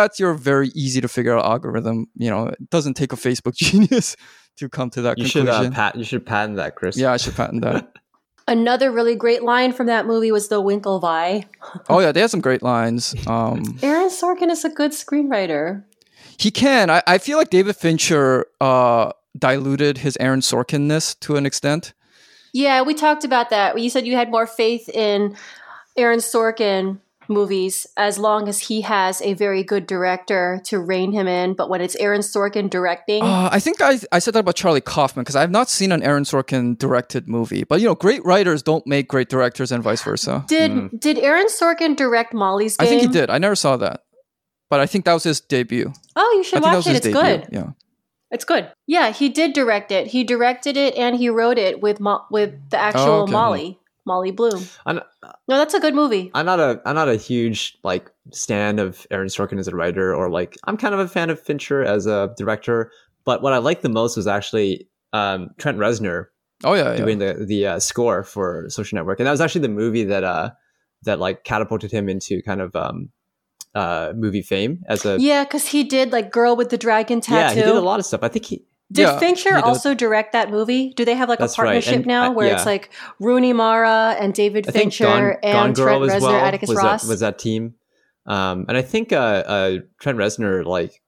that's your very easy to figure out algorithm. You know, it doesn't take a Facebook genius to come to that you should conclusion. uh, pat. You should patent that, Chris. yeah, I should patent that. Another really great line from that movie was the Winklevi. oh yeah, they have some great lines. Um Aaron Sorkin is a good screenwriter. He can. I, I feel like David Fincher uh, diluted his Aaron Sorkinness to an extent. Yeah, we talked about that. You said you had more faith in Aaron Sorkin movies as long as he has a very good director to rein him in. But when it's Aaron Sorkin directing, Uh, I think I, I said that about Charlie Kaufman because I've not seen an Aaron Sorkin directed movie. But you know, great writers don't make great directors and vice versa. did did Aaron Sorkin direct Molly's Game? I think he did. I never saw that, but I think that was his debut. Oh, you should think that watch was it. his It's debut. good. Yeah. It's good. Yeah, he did direct it. He directed it and he wrote it with Mo- with the actual okay. Molly, Molly Bloom. I'm, No, that's a good movie. I'm not a I'm not a huge like stan of Aaron Sorkin as a writer, or like I'm kind of a fan of Fincher as a director. But what I liked the most was actually um, Trent Reznor Oh yeah. yeah. doing the the uh, score for Social Network, and that was actually the movie that uh that like catapulted him into kind of um uh movie fame as a Yeah, because he did like Girl with the Dragon Tattoo. yeah Tattoo. he did a lot of stuff. I think he Did Yeah, Fincher also direct that movie? Do they have like a right, partnership and, now uh, where it's yeah. like Rooney Mara and David I Fincher Gone, and Gone Trent Reznor, well Atticus was Ross? that was that team, um, and I think uh, uh, Trent Reznor like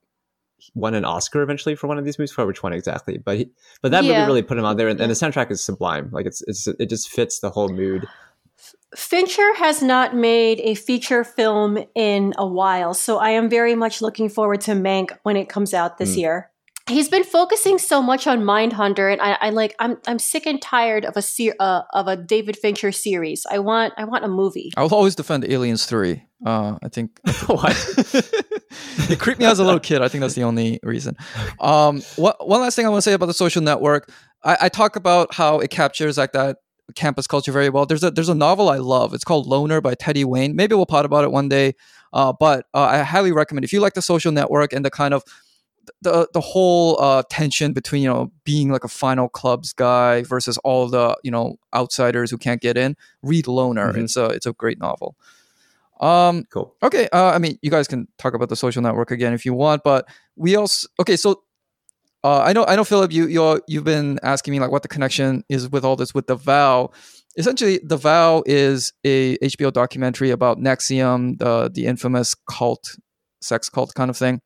won an Oscar eventually for one of these movies. For which one exactly? But he, but that Yeah. movie really put him out there, and, and the soundtrack is sublime. Like it's it's it just fits the whole mood. Fincher has not made a feature film in a while, so I am very much looking forward to Mank when it comes out this Mm. year. He's been focusing so much on Mindhunter, and I, I like I'm I'm sick and tired of a ser- uh, of a David Fincher series. I want I want a movie. I will always defend Aliens Three. Uh, I think what? it creeped me out as a little kid. I think that's the only reason. Um, what, one last thing I want to say about the social network. I, I talk about how it captures like that campus culture very well. There's a there's a novel I love. It's called Loner by Teddy Wayne. Maybe we'll pot about it one day. Uh, but uh, I highly recommend if you like the social network and the kind of the the whole uh, tension between you know being like a final clubs guy versus all the you know outsiders who can't get in. Read Loner. Mhm. It's a it's a great novel. Um, Cool. Okay. Uh, I mean, you guys can talk about the social network again if you want, but we also okay. So, uh, I know, I know, Philip, you you you've been asking me like what the connection is with all this with the vow. Essentially, the vow is a HBO documentary about NXIVM, the the infamous cult, sex cult kind of thing.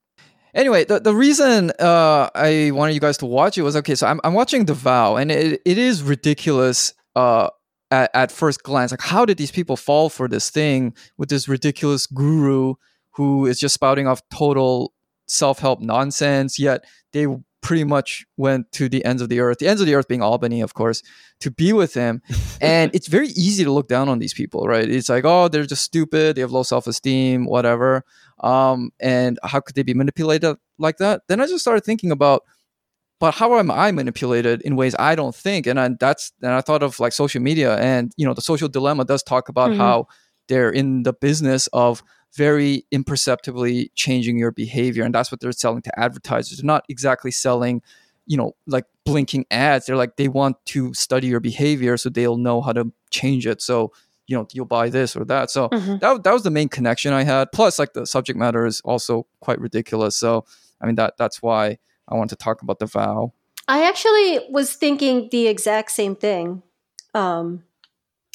Anyway, the, the reason uh, I wanted you guys to watch it was okay. So I'm I'm watching the vow, and it, it is ridiculous. Uh, at, at first glance like how did these people fall for this thing with this ridiculous guru who is just spouting off total self-help nonsense yet they pretty much went to the ends of the earth. The ends of the earth being albany of course to be with him. And it's very easy to look down on these people right? It's like oh they're just stupid. They have low self-esteem whatever. Um, and how could they be manipulated like that? Then i just started thinking about but how am I manipulated in ways I don't think? And I, that's and I thought of like social media, and you know, the social dilemma does talk about Mhm. how they're in the business of very imperceptibly changing your behavior, and that's what they're selling to advertisers. They're not exactly selling, you know, like blinking ads. They're like they want to study your behavior so they'll know how to change it. So you know, you'll buy this or that. So Mhm. that that was the main connection I had. Plus, like the subject matter is also quite ridiculous. So I mean that that's why I want to talk about the vow. I actually was thinking the exact same thing. Um,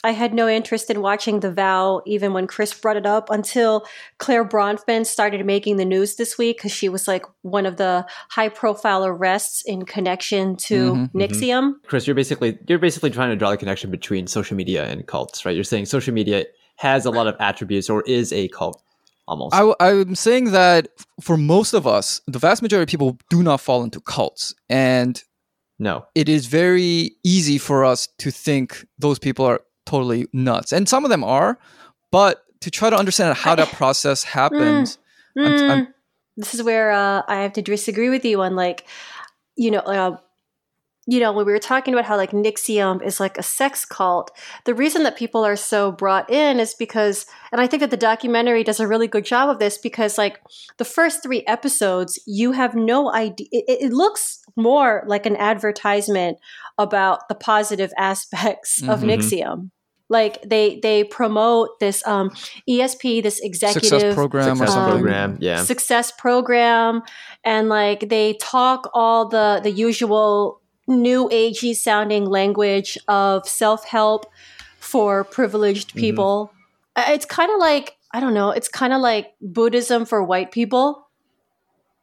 I had no interest in watching The Vow even when Chris brought it up until Clare Bronfman started making the news this week because she was like one of the high profile arrests in connection to Mhm, mhm. NXIVM. Chris, you're basically you're basically trying to draw the connection between social media and cults, right? You're saying social media has a lot of attributes or is a cult almost. I, am saying that for most of us, the vast majority of people do not fall into cults, and no. it is very easy for us to think those people are totally nuts, and some of them are. But to try to understand how that process happens, I'm- I'm- Mm, this is where uh, I have to disagree with you on like, you know, uh, you know, when we were talking about how like NXIVM is like a sex cult, the reason that people are so brought in is because, and I think that the documentary does a really good job of this because like the first three episodes, you have no idea. It, it looks more like an advertisement about the positive aspects of Mhm. NXIVM. Like they they promote this um, ESP, this executive success program Success something. program, yeah. success program and like they talk all the the usual new agey sounding language of self-help for privileged Mhm. people Uh, it's kind of like i don't know it's kind of like buddhism for white people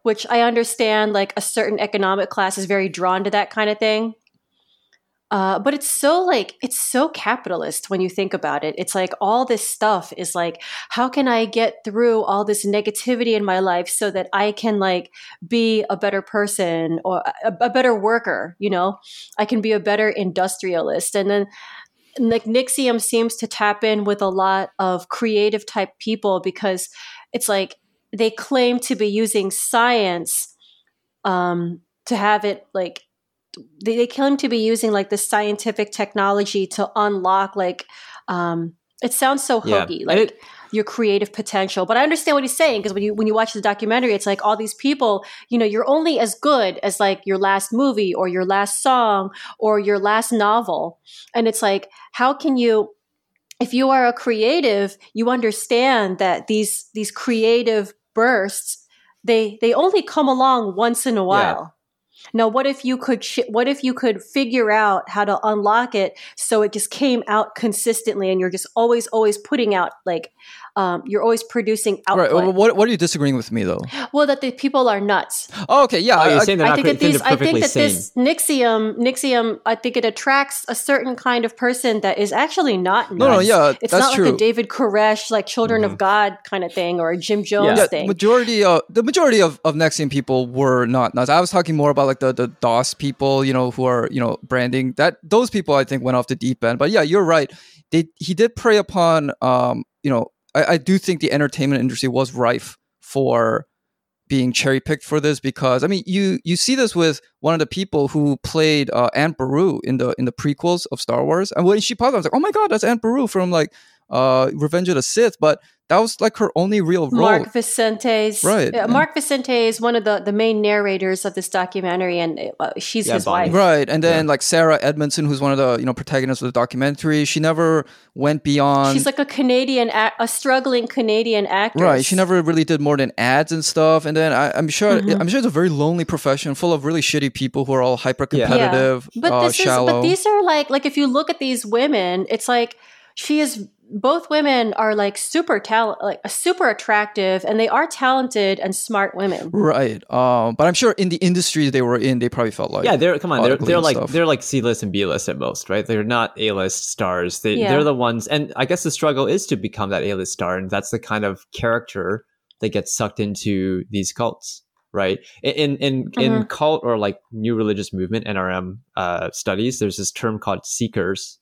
which i understand like a certain economic class is very drawn to that kind of thing uh, but it's so like it's so capitalist when you think about it. It's like all this stuff is like, how can I get through all this negativity in my life so that I can like be a better person or a, a better worker? You know, I can be a better industrialist, and then like NXIVM seems to tap in with a lot of creative type people because it's like they claim to be using science um, to have it like they, they claim to be using like the scientific technology to unlock like um it sounds so hokey And like it- your creative potential. But i understand what he's saying because when you when you watch the documentary it's like all these people you know you're only as good as like your last movie or your last song or your last novel. And it's like how can you if you are a creative you understand that these these creative bursts they they only come along once in a while now what if you could sh- what if you could figure out how to unlock it so it just came out consistently and you're just always always putting out like um, you're always producing output Right. well, What, what are you disagreeing with me though? well that the people are nuts Oh, okay. Yeah. Oh, you're I- saying they're I think cre- that these, I think that sane. this NXIVM, NXIVM, I think it attracts a certain kind of person that is actually not no, no. Yeah, It's that's not true. like a David Koresh, like Children Mhm. of God kind of thing, or a Jim Jones Yeah, thing. majority of the majority of, of NXIVM people were not nuts. I was talking more about like the, the DOS people, you know, who are, you know, branding that those people I think went off the deep end. But yeah, you're right. They he did prey upon um, you know, I, I do think the entertainment industry was rife for being cherry picked for this because I mean you you see this with one of the people who played uh, Aunt Beru in the in the prequels of Star Wars and when she popped up I was like oh my god that's Aunt Beru from like uh, Revenge of the Sith but that was like her only real role. Mark Vicente's Right, yeah, yeah. Mark Vicente is one of the, the main narrators of this documentary, and uh, she's Yeah, his Bonnie. wife. Right, and then like Sarah Edmondson, who's one of the you know protagonists of the documentary, she never went beyond. She's like a Canadian, ac- a struggling Canadian actress. Right, she never really did more than ads and stuff. And then I, I'm sure Mm-hmm. I'm sure it's a very lonely profession, full of really shitty people who are all hyper Yeah. competitive, But uh, this shallow. is, but these are like, like if you look at these women, it's like she is. Both women are like super talent, like super attractive, and they are talented and smart women. right, um, but I'm sure in the industry they were in, they probably felt like yeah, they're come on, they're they're like stuff. they're like C list and B list at most, right? They're not A list stars. They Yeah. they're the ones, and I guess the struggle is to become that A list star, and that's the kind of character that gets sucked into these cults, right? In in in, in cult or like new religious movement NRM uh, studies, there's this term called seekers,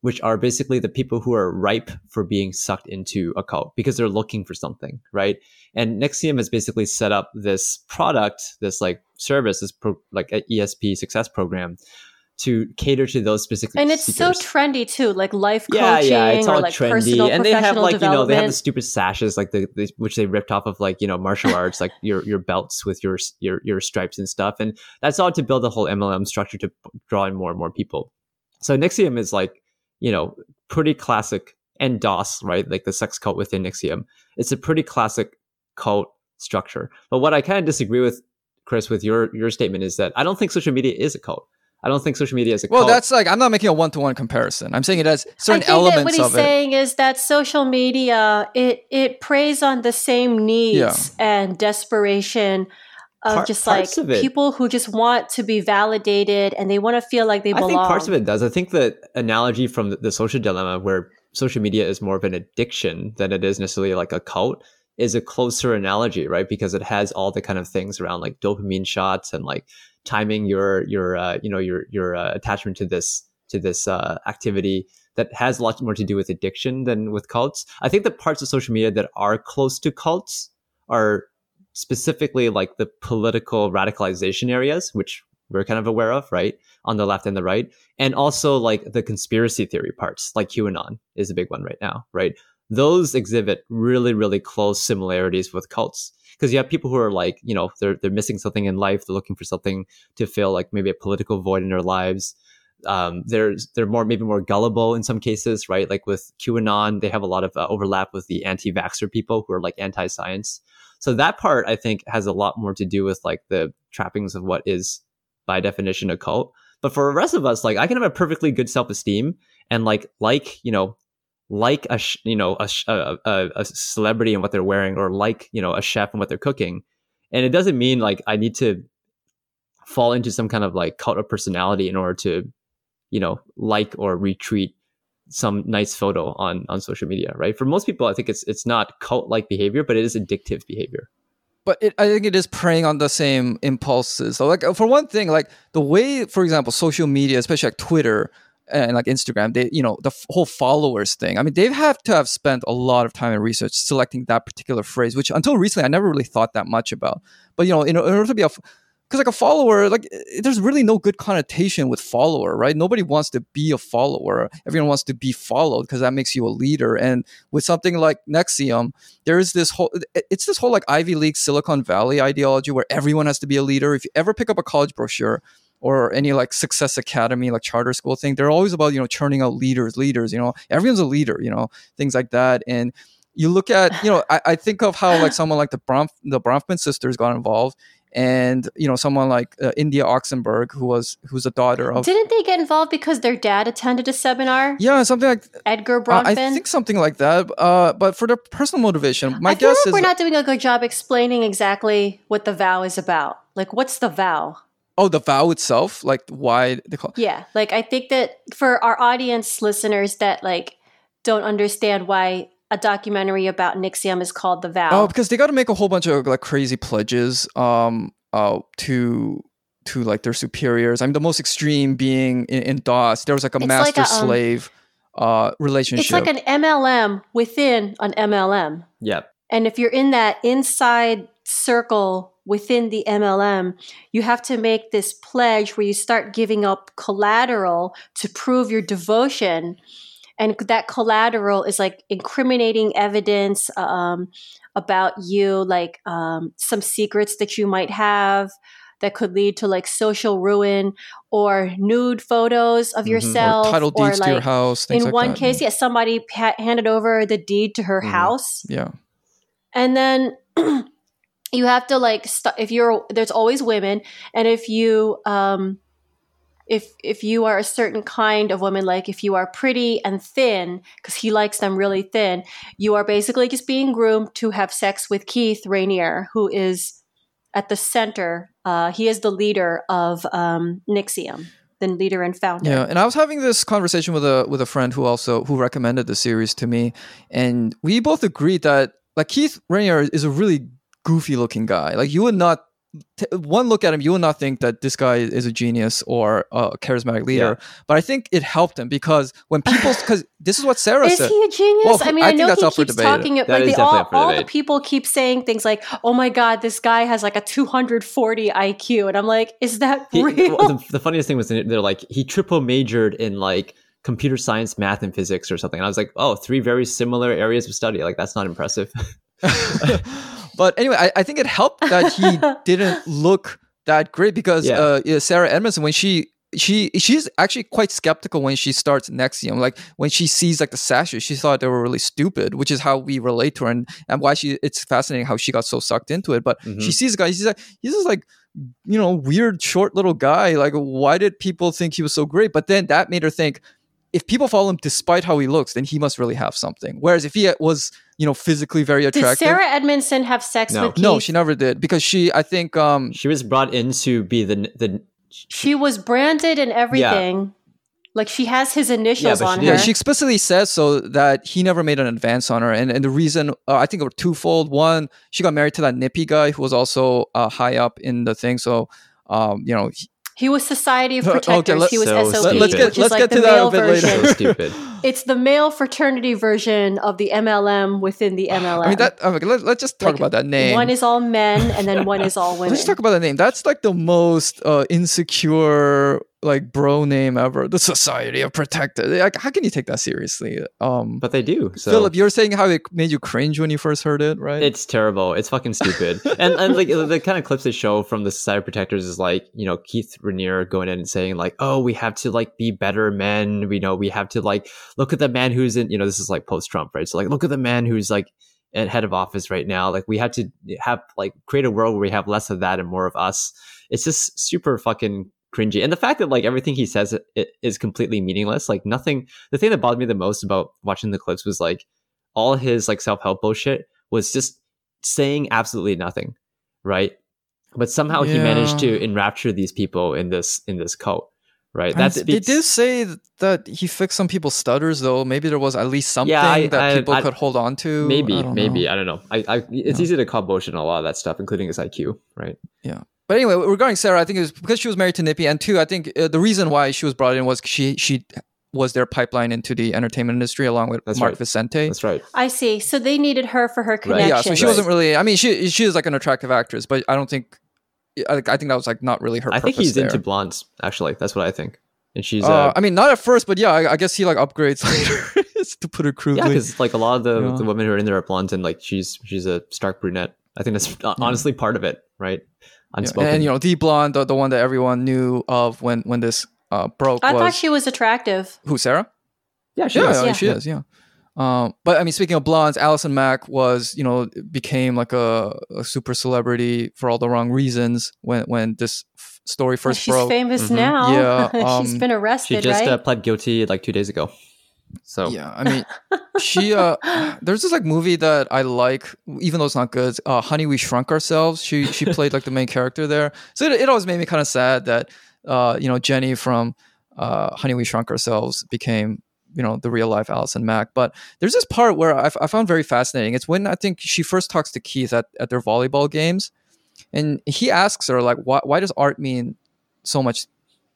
which are basically the people who are ripe for being sucked into a cult because they're looking for something, right? And NXIVM has basically set up this product, this like service, this pro- like a ESP success program to cater to those specific And it's seekers. so trendy too, like life coaching yeah, yeah, it's or all like trendy, personal and they have like you know they have the stupid sashes like the, the which they ripped off of like you know martial arts, like your your belts with your your your stripes and stuff, and that's all to build a whole MLM structure to draw in more and more people. So NXIVM is like you know pretty classic, and DOS right, like the sex cult within NXIVM. It's a pretty classic cult structure. But what I kind of disagree with Chris with your your statement is that I don't think social media is a cult. I don't think social media is a well, cult. that's like I'm not making a one to one comparison. I'm saying it has I certain think that elements what he's of saying is that social media it it preys on the same needs Yeah. and desperation of Par- just like of people who just want to be validated and they want to feel like they I belong. think parts of it does. I think the analogy from the, the social dilemma, where social media is more of an addiction than it is necessarily like a cult, is a closer analogy, right? Because it has all the kind of things around like dopamine shots and like timing your your uh, you know your your uh, attachment to this to this uh, activity that has a lot more to do with addiction than with cults. I think the parts of social media that are close to cults are specifically like the political radicalization areas, which we're kind of aware of, right? On the left and the right. And also like the conspiracy theory parts, like QAnon is a big one right now, right? Those exhibit really, really close similarities with cults. Because you have people who are like, you know, they're they're missing something in life, they're looking for something to fill like maybe a political void in their lives. Um, they're they're more maybe more gullible in some cases, right? Like with QAnon, they have a lot of uh, overlap with the anti-vaxxer people who are like anti-science. So that part I think has a lot more to do with like the trappings of what is by definition a cult. But for the rest of us, like I can have a perfectly good self-esteem and like like you know like a sh- you know a, sh- a a a celebrity and what they're wearing or like you know a chef and what they're cooking, and it doesn't mean like I need to fall into some kind of like cult of personality in order to you know like or retweet some nice photo on on social media right for most people i think it's it's not cult like behavior but it is addictive behavior but it, I think it is preying on the same impulses. So, like for one thing, like the way, for example, social media, especially like Twitter and like Instagram, they, you know, the f- whole followers thing. I mean, they have to have spent a lot of time and research selecting that particular phrase, which until recently I never really thought that much about. But you know, in, in order to be a because like a follower, like there's really no good connotation with follower, right? Nobody wants to be a follower. Everyone wants to be followed because that makes you a leader. And with something like NXIVM, there is this whole it's this whole like Ivy League Silicon Valley ideology where everyone has to be a leader. If you ever pick up a college brochure or any like success academy like charter school thing, they're always about, you know, churning out leaders, leaders, you know, everyone's a leader, you know, things like that. And you look at, you know, I, I think of how like someone like the Bronf the Bronfman sisters got involved and you know someone like uh, India Oxenberg, who was who's a daughter of Didn't they get involved because their dad attended a seminar? yeah something like Edgar uh, I think something like that. Uh, but for the personal motivation, my guess is. I feel guess like is we're not doing a good job explaining exactly what the vow is about. Like, what's the vow? oh the vow itself, like why they call Yeah, like I think that for our audience listeners that like don't understand why a documentary about NXIVM is called The Vow. oh because they got to make a whole bunch of like crazy pledges um uh to to like their superiors. I mean the most extreme being in, in DOS. There was like a It's master like a, um, slave. uh, relationship. It's like an MLM within an MLM. Yeah. And if you're in that inside circle within the MLM, you have to make this pledge where you start giving up collateral to prove your devotion. And that collateral is like incriminating evidence um, about you, like um, some secrets that you might have that could lead to like social ruin or nude photos of yourself or title or, deeds to your house. In like one that. case, yes, somebody ha- handed over the deed to her Mhm. house, yeah. and then you have to like st- if you're there's always women, and if you um if if you are a certain kind of woman, like if you are pretty and thin, because he likes them really thin, you are basically just being groomed to have sex with Keith Raniere, who is at the center. Uh, he is the leader of um, NXIVM, the leader and founder. Yeah, and I was having this conversation with a with a friend who also who recommended the series to me, and we both agreed that like Keith Raniere is a really goofy looking guy. Like you would not t- one look at him, you will not think that this guy is a genius or a charismatic leader. But I think it helped him because when people because this is what Sarah Is said. Is he a genius? Well, I mean, I I, think know that's he keeps debate. talking. That like is they all, all the people keep saying things like, "Oh my god, this guy has like a 240 IQ," and I'm like, "Is that He, real?" well, the, the funniest thing was they're like he triple majored in like computer science, math, and physics or something. And I was like, oh, three very similar areas of study. Like that's not impressive. but anyway, I, I think it helped that he didn't look that great because Yeah. uh, Sarah Edmondson when she she she's actually quite skeptical when she starts NXIVM. Like when she sees like the sashes, she thought they were really stupid, which is how we relate to her and, and why she it's fascinating how she got so sucked into it. But Mhm. she sees a guy, she's like he's just like you know weird short little guy. Like why did people think he was so great? But then that made her think. If people follow him despite how he looks, then he must really have something. Whereas if he was, you know, physically very Did attractive, Sarah Edmondson have sex No. with Keith? no, she never did because she, I think, um, she was brought in to be the the. She was branded and everything. Like she has his initials but she on did- her. yeah, she explicitly says so that he never made an advance on her, and and the reason uh, I think it were twofold. One, she got married to that nippy guy who was also uh, high up in the thing, so. Um, you know, he- he was Society of Okay, Protectors. let- he was So SOP, let's get- which is let's like get the to that a male bit later. version. So stupid. It's the male fraternity version of the MLM within the MLM. I mean that. Okay, let, let's just talk Like, about that name. One is all men, and then one is all women. Let's talk about the name. That's like the most uh, insecure like bro name ever. The Society of Protected. Like, how can you take that seriously? Um, But they do. So Philip, you're saying how it made you cringe when you first heard it, right? It's terrible. It's fucking stupid. and and like the kind of clips they show from the Society of Protectors is like you know Keith Raniere going in and saying like, oh, we have to like be better men. We know we have to like look at the man who's in. You know, this is like post Trump, right? So like, look at the man who's like at head of office right now. Like we have to have like create a world where we have less of that and more of us. It's just super fucking cringy. And the fact that like everything he says i- i- is completely meaningless. Like nothing. The thing that bothered me the most about watching the clips was like all his like self help bullshit was just saying absolutely nothing, right? But somehow he managed to enrapture these people in this in this cult, right? And That they did say that he fixed some people's stutters, though. Maybe there was at least something I- that I- people I- could hold on to. maybe, I don't maybe know. I don't know. I, I it's Yeah. easy to call bullshit on a lot of that stuff, including his IQ, right? Yeah. But anyway, regarding Sarah, I think it was because she was married to Nippy, and two, I think uh, the reason why she was brought in was she she was their pipeline into the entertainment industry along with That's Mark right. Vicente. That's right. I see. So they needed her for her connection. Yeah, so she Right. wasn't really. I mean, she she is like an attractive actress, but I don't think. I, I think that was like not really her. I think he's there. into blondes. Actually, that's what I think. And she's Uh, uh, I mean, not at first, but yeah, I, I guess he like upgrades later, to put it yeah, because like a lot of the, Yeah. the women who are in there are blondes, and like she's she's a stark brunette. I think that's honestly part of it, right? Yeah, Unspoken. And, you know, the blonde, the, the one that everyone knew of when when this uh, broke I was thought she was attractive. who Sarah? yeah, she yeah, is. I Yeah. she is. Yeah. Um, but I mean, speaking of blondes, Allison Mack was, you know, became like a, a super celebrity for all the wrong reasons when when this f- story Well, first she's broke. famous Mhm. now. Yeah, she's um, been arrested. She just right? uh, pled guilty like two days ago. So Yeah, I mean, she. uh There's this like movie that I like, even though it's not good. Uh, Honey, we shrunk ourselves. She she played like the main character there, so it, it always made me kind of sad that uh you know Jenny from uh Honey, we shrunk ourselves became you know the real life Allison Mack. But there's this part where I found very fascinating. It's when I think she first talks to Keith at at their volleyball games, and he asks her like, why why does art mean so much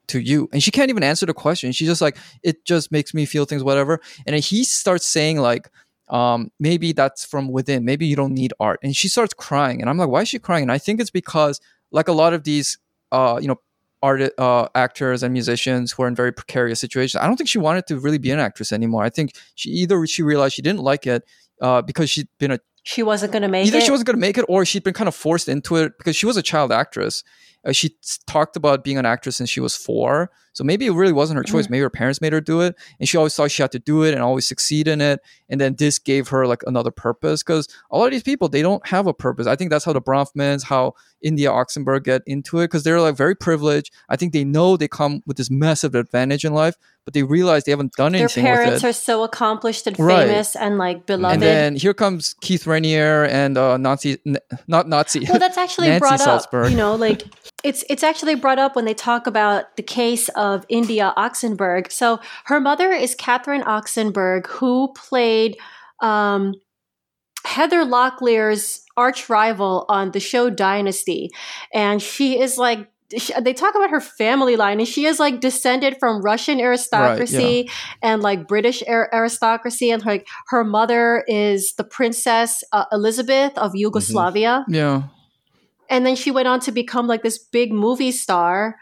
to you? And she can't even answer the question. She's just like, it just makes me feel things, whatever. And he starts saying like, um, maybe that's from within. Maybe you don't need art. And she starts crying, and I'm like, why is she crying? And I think it's because like a lot of these, uh, you know, art uh, actors and musicians who are in very precarious situations. I don't think she wanted to really be an actress anymore. I think she either she realized she didn't like it uh, because she'd been a she wasn't going to make either it. she wasn't going to make it or she'd been kind of forced into it because she was a child actress. Uh, she talked about being an actress since she was four. So maybe it really wasn't her choice. Maybe her parents made her do it. And she always thought she had to do it and always succeed in it. And then this gave her like another purpose because a lot of these people, they don't have a purpose. I think that's how the Bronfmans, how India Oxenberg get into it because they're like very privileged. I think they know they come with this massive advantage in life, but they realize they haven't done Their anything with parents are so accomplished and Right. famous and like beloved. and then here comes Keith Raniere and uh, Nazi, n- not Nazi. well that's actually brought Salzberg. up you know like it's it's actually brought up when they talk about the case of india oxenberg. So her mother is catherine oxenberg who played um, heather locklear's arch rival on the show dynasty. And she is like they talk about her family line and she is like descended from russian aristocracy and like british ar- aristocracy. And like her mother is the princess uh, elizabeth of yugoslavia. Yeah. And then she went on to become like this big movie star.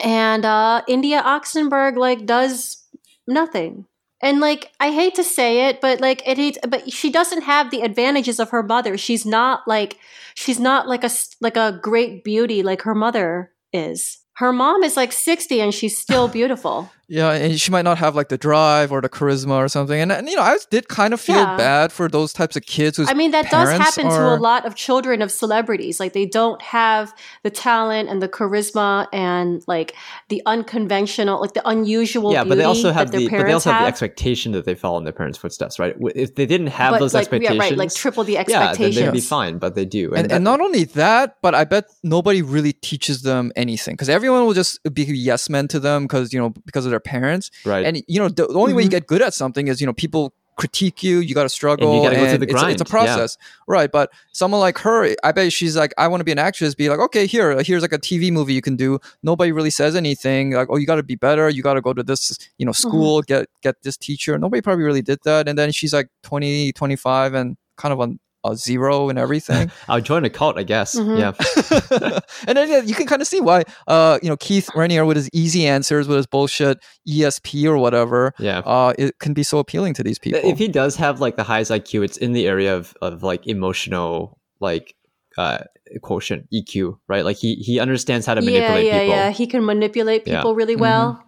And uh india oxenberg like does nothing. And like i hate to say it but like it is but she doesn't have the advantages of her mother. She's not like she's not like a like a great beauty like her mother is. Her mom is like 60 and she's still beautiful Yeah, and she might not have like the drive or the charisma or something. And, and you know, I did kind of feel Yeah. bad for those types of kids whose I mean, that does parents happen to a lot of children of celebrities. Like, they don't have the talent and the charisma and like the unconventional, like the unusual. yeah, but they also beauty have the but they also have, the expectation that they follow in their parents' footsteps, right? If they didn't have but those like, expectations, yeah, right, like triple the yeah, expectations. then they'd be fine. But they do, and, that- and not only that, but I bet nobody really teaches them anything because everyone will just be yes men to them because you know because of their parents. right. And you know, the, the only way you Mhm. get good at something is you know people critique you. You got to struggle. You gotta go through the it's, it's a grind, yeah. process, right? But someone like her, I bet she's like, I want to be an actress. Be like, okay, here, here's like a TV movie you can do. Nobody really says anything. Like, oh, you got to be better. You got to go to this, you know, school. Get get this teacher. Nobody probably really did that. And then she's like 20, 25 and kind of on a zero and everything. I'll join a cult, I guess. Mhm. Yeah, and then yeah, you can kind of see why, uh, you know, Keith Raniere with his easy answers, with his bullshit ESP or whatever, yeah. uh, it can be so appealing to these people. If he does have like the highest IQ, it's in the area of, of like emotional like uh quotient EQ, right? Like he he understands how to yeah, manipulate yeah, people. yeah. He can manipulate Yeah. people really Mhm. well.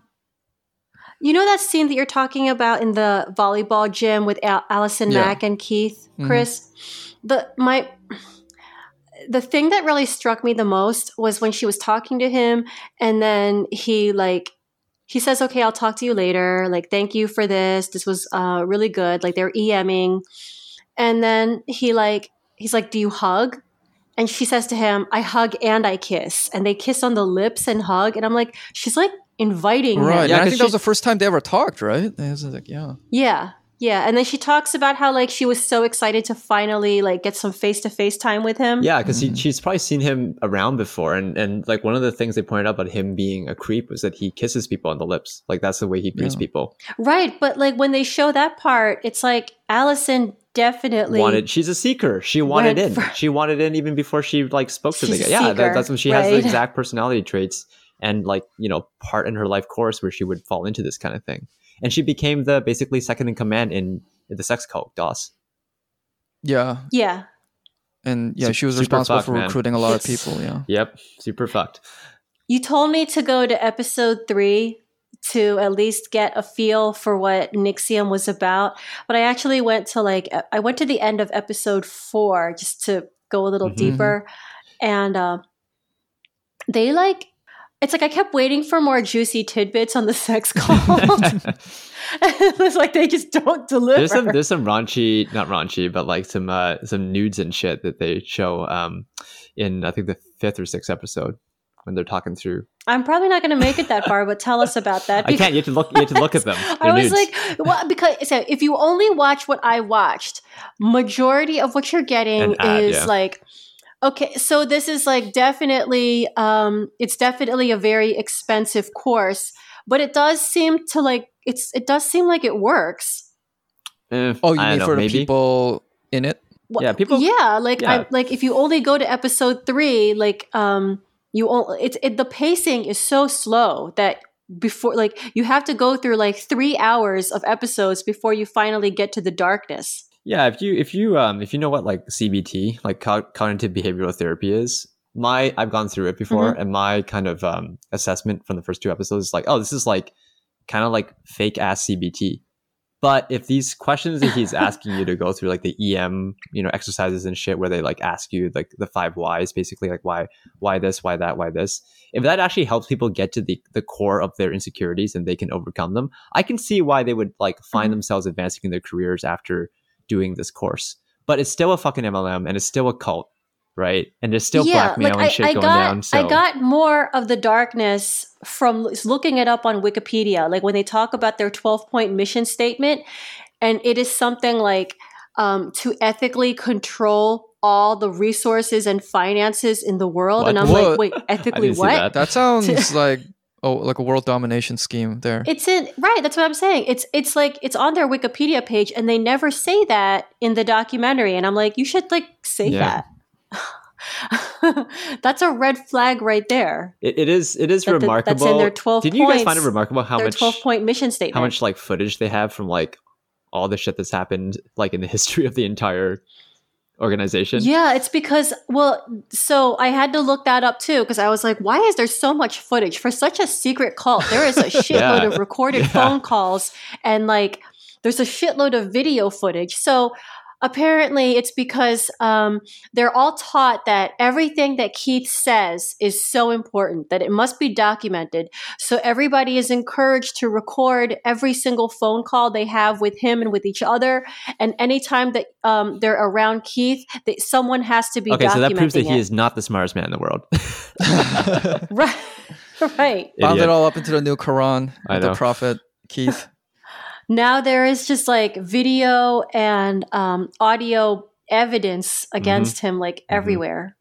You know that scene that you're talking about in the volleyball gym with Al- Allison Yeah. Mack and Keith, Mhm. Chris? The my the thing that really struck me the most was when she was talking to him and then he like he says okay i'll talk to you later. Like thank you for this. This was uh, really good. Like they're eming and then he like he's like do you hug? And she says to him i hug and i kiss. And they kiss on the lips and hug. And i'm like she's like inviting right. him Yeah, and I 'cause think that was the first time they ever talked, right? It was like, yeah. yeah yeah and then she talks about how like she was so excited to finally like get some face-to-face time with him Yeah, because Mhm. she's probably seen him around before, and and like one of the things they pointed out about him being a creep was that he kisses people on the lips. Like that's the way he greets Yeah. people. Right, but like when they show that part, it's like Allison definitely Wanted she's a seeker. She wanted in. for- She wanted in even before she like spoke to the guy. Yeah, that, that's when she has the exact personality traits and like you know part in her life course where she would fall into this kind of thing. And she became the basically second in command in, in the sex cult, DOS. Yeah. Yeah. And yeah, Su- she was super responsible fucked, for man. recruiting a lot of people. Yeah. Yep, super fucked. You told me to go to episode three to at least get a feel for what NXIVM was about. But I actually went to like I went to the end of episode four just to go a little Mhm. deeper. And uh they like it's like I kept waiting for more juicy tidbits on the sex cult. it was like they just don't deliver. there's some there's some raunchy not raunchy but like some uh some nudes and shit that they show um in i think the fifth or sixth episode when they're talking through I'm probably not going to make it that far, but tell us about that. i can't you have to look you have to look at them I They're was nudes. like, well, because so if you only watch what I watched, majority of what you're getting An ad, is yeah. like Okay, so this is like definitely um it's definitely a very expensive course, but it does seem to like it's it does seem like it works. Eh, Oh, you I don't mean know, for the maybe. people in it? Wha- Yeah, people- Yeah, like yeah. I like if you only go to episode 3, like um you all it's it the pacing is so slow that before like you have to go through like 3 hours of episodes before you finally get to the darkness. Yeah, if you if you um if you know what like CBT, like co- cognitive behavioral therapy is, my I've gone through it before, Mm-hmm. and my kind of um assessment from the first two episodes is like, oh, this is like kind of like fake ass CBT. But if these questions that he's asking you to go through, like the EM, you know, exercises and shit, where they like ask you like the five whys, basically like why, why this, why that, why this. If that actually helps people get to the the core of their insecurities and they can overcome them, I can see why they would like find Mhm. themselves advancing in their careers after doing this course. But it's still a fucking MLM and it's still a cult, right? And there's still blackmail and shit going got, down. So I got more of the darkness from looking it up on Wikipedia. Like when they talk about their 12 point mission statement, and it is something like um, to ethically control all the resources and finances in the world. And I'm like, wait, ethically what? that. That sounds like oh, like a world domination scheme there. It's in right. That's what I'm saying. It's it's like it's on their Wikipedia page, and they never say that in the documentary. And I'm like, you should like say Yeah. that. that's a red flag right there. it, it is it is That- that- remarkable. that's in their 12 Did you guys find it remarkable how their much 12 point mission statement. how much like footage they have from like all the shit that's happened like in the history of the entire organization? Yeah, it's because well, so I had to look that up too because I was like, why is there so much footage for such a secret cult? There is a shitload Yeah. of recorded Yeah. phone calls and like there's a shitload of video footage. So apparently it's because um, they're all taught that everything that Keith says is so important that it must be documented. So everybody is encouraged to record every single phone call they have with him and with each other. And anytime that um, they're around Keith, that someone has to be Okay, so that proves that documenting he is not the smartest man in the world. right. right. Bound it all up into the new Quran I with the prophet Keith. Now there is just like video and um, audio evidence against him like everywhere.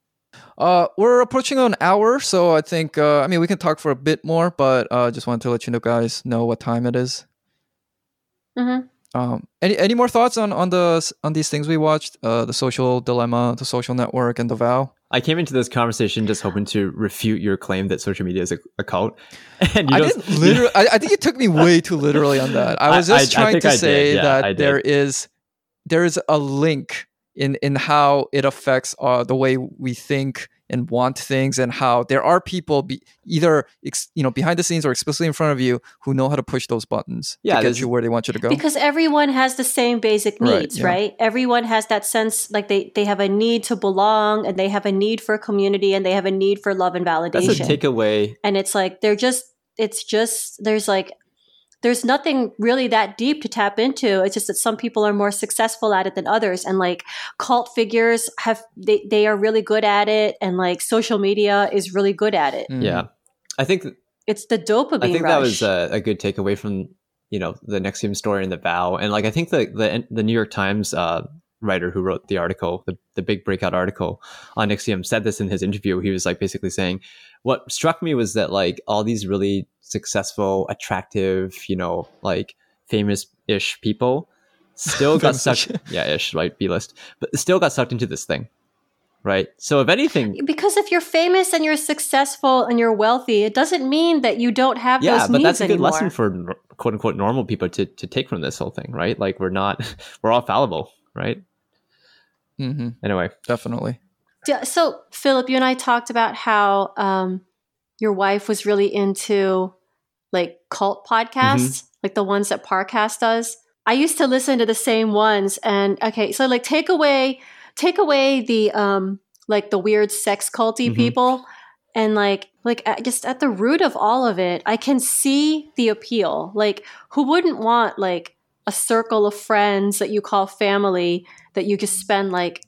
Uh, we're approaching an hour, so I think uh, I mean we can talk for a bit more, but uh, just wanted to let you know guys know what time it is. hmm Um, any any more thoughts on on the on these things we watched? Uh, the social dilemma, the social network, and the vow. I came into this conversation just hoping to refute your claim that social media is a, a cult. And you I didn't literally. I, I think you took me way too literally on that. I was just I- trying to say Yeah, that there is there is a link in in how it affects uh, the way we think and want things, and how there are people be, either ex, you know behind the scenes or explicitly in front of you who know how to push those buttons Yeah, to get you where they want you to go. Because everyone has the same basic Right, needs, yeah. right? Everyone has that sense like they, they have a need to belong and they have a need for community and they have a need for love and validation That's a validation. takeaway. and it's like they're just it's just there's like there's nothing really that deep to tap into it's just that some people are more successful at it than others and like cult figures have they, they are really good at it and like social media is really good at it Mm. Yeah. I think it's the dopamine I think rush that was a, a good takeaway from you know the NXIVM story and the vow, and like I think the the, the New York Times uh, writer who wrote the article, the, the big breakout article on NXIVM, said this in his interview. He was like basically saying, what struck me was that like all these really successful, attractive, you know, like famous ish people still got sucked. yeah, ish, right, B list, but still got sucked into this thing. Right. So if anything, because if you're famous and you're successful and you're wealthy it doesn't mean that you don't have yeah those Yeah, but needs that's a good anymore. lesson for quote unquote normal people to, to take from this whole thing right like we're not we're all fallible right hmm anyway Definitely. Yeah, So, Philip, you and I talked about how um, your wife was really into like cult podcasts, like the ones that Parcast does. I used to listen to the same ones, and okay, so like take away, take away the um, like the weird sex culty Mhm. people, and like like at, just at the root of all of it, I can see the appeal. Like, who wouldn't want like a circle of friends that you call family that you just spend like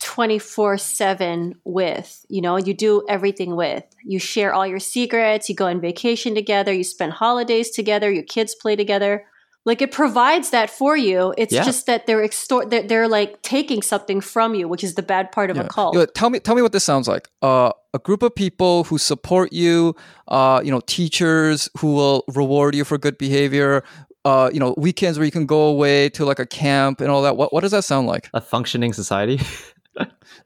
24 7 with you know you do everything with you share all your secrets you go on vacation together you spend holidays together your kids play together Like it provides that for you. It's Yeah. just that they're extort they're, they're like taking something from you, which is the bad part of a cult. Yo, tell me, tell me what this sounds like. Uh, a group of people who support you. Uh, you know, teachers who will reward you for good behavior. Uh, you know, weekends where you can go away to like a camp and all that. What what does that sound like? A functioning society.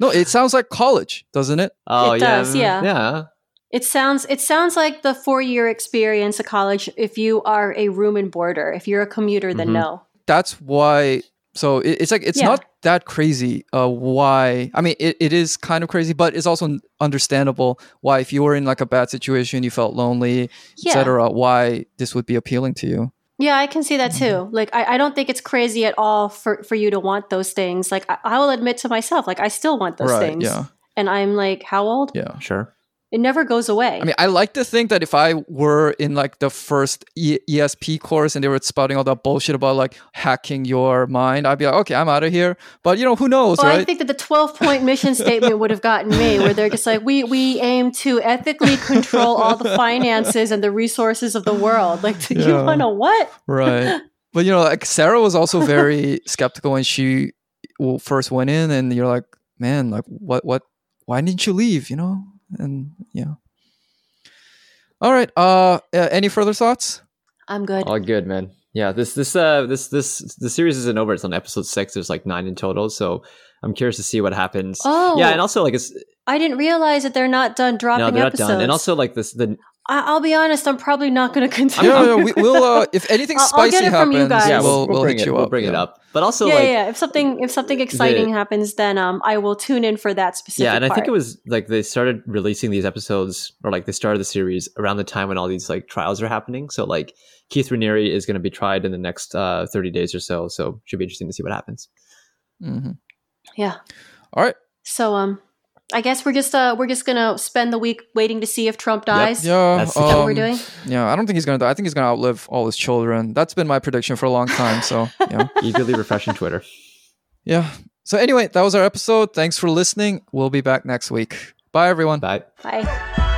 No, it sounds like college, doesn't it? oh It yeah, does, yeah. yeah. It sounds it sounds like the four year experience of college if you are a room and boarder. If you're a commuter, then Mhm. no. That's why. So it, it's like it's Yeah. not that crazy. Uh, why? I mean, it, it is kind of crazy, but it's also understandable why if you were in like a bad situation, you felt lonely, Yeah. etc. Why this would be appealing to you? Yeah, I can see that Mm-hmm. too. Like, I, I don't think it's crazy at all for, for you to want those things. Like, I, I will admit to myself, like, I still want those right? things. Yeah. And I'm like, how old? Yeah. Sure. It never goes away. I mean, I like to think that if I were in like the first e- ESP course and they were spouting all that bullshit about like hacking your mind, I'd be like, okay, I'm out of here. But you know, who knows, well, right? I think that the 12 point mission statement would have gotten me, where they're just like, we, we aim to ethically control all the finances and the resources of the world. Like, do you want to what? right. But you know, like Sarah was also very skeptical when she first went in, and you're like, man, like what, what, why didn't you leave? You know, and yeah. All right. Uh, uh any further thoughts? I'm good. All good, man. Yeah, this this uh this this the series isn't over. It's on episode six. There's like nine in total, so I'm curious to see what happens. Oh. yeah, and also like it's I didn't realize that they're not done dropping no, they're episodes. not done. And also like this the I, I'll be honest, I'm probably not going to continue. Yeah, yeah, we, we'll. Uh, if anything I'll- I'll spicy from you happens, guys. yeah, we'll, we'll, we'll, we'll bring hit it. you We'll up. bring it up. But also yeah, like yeah. If something if something exciting happens, then um, I will tune in for that specific. yeah, and I think it was like they started releasing these episodes or like they started the series around the time when all these like trials are happening. So like Keith Raniere is going to be tried in the next uh, 30 days or so. So should be interesting to see what happens. Mm-hmm. Yeah. All right. So um, I guess we're just uh we're just gonna spend the week waiting to see if Trump dies. Yeah. That's- Is Is what we're um, doing? Yeah, I don't think he's gonna die. I think he's gonna outlive all his children. That's been my prediction for a long time. So yeah, Eagerly refreshing Twitter. yeah. So anyway, that was our episode. Thanks for listening. We'll be back next week. Bye, everyone. Bye. Bye.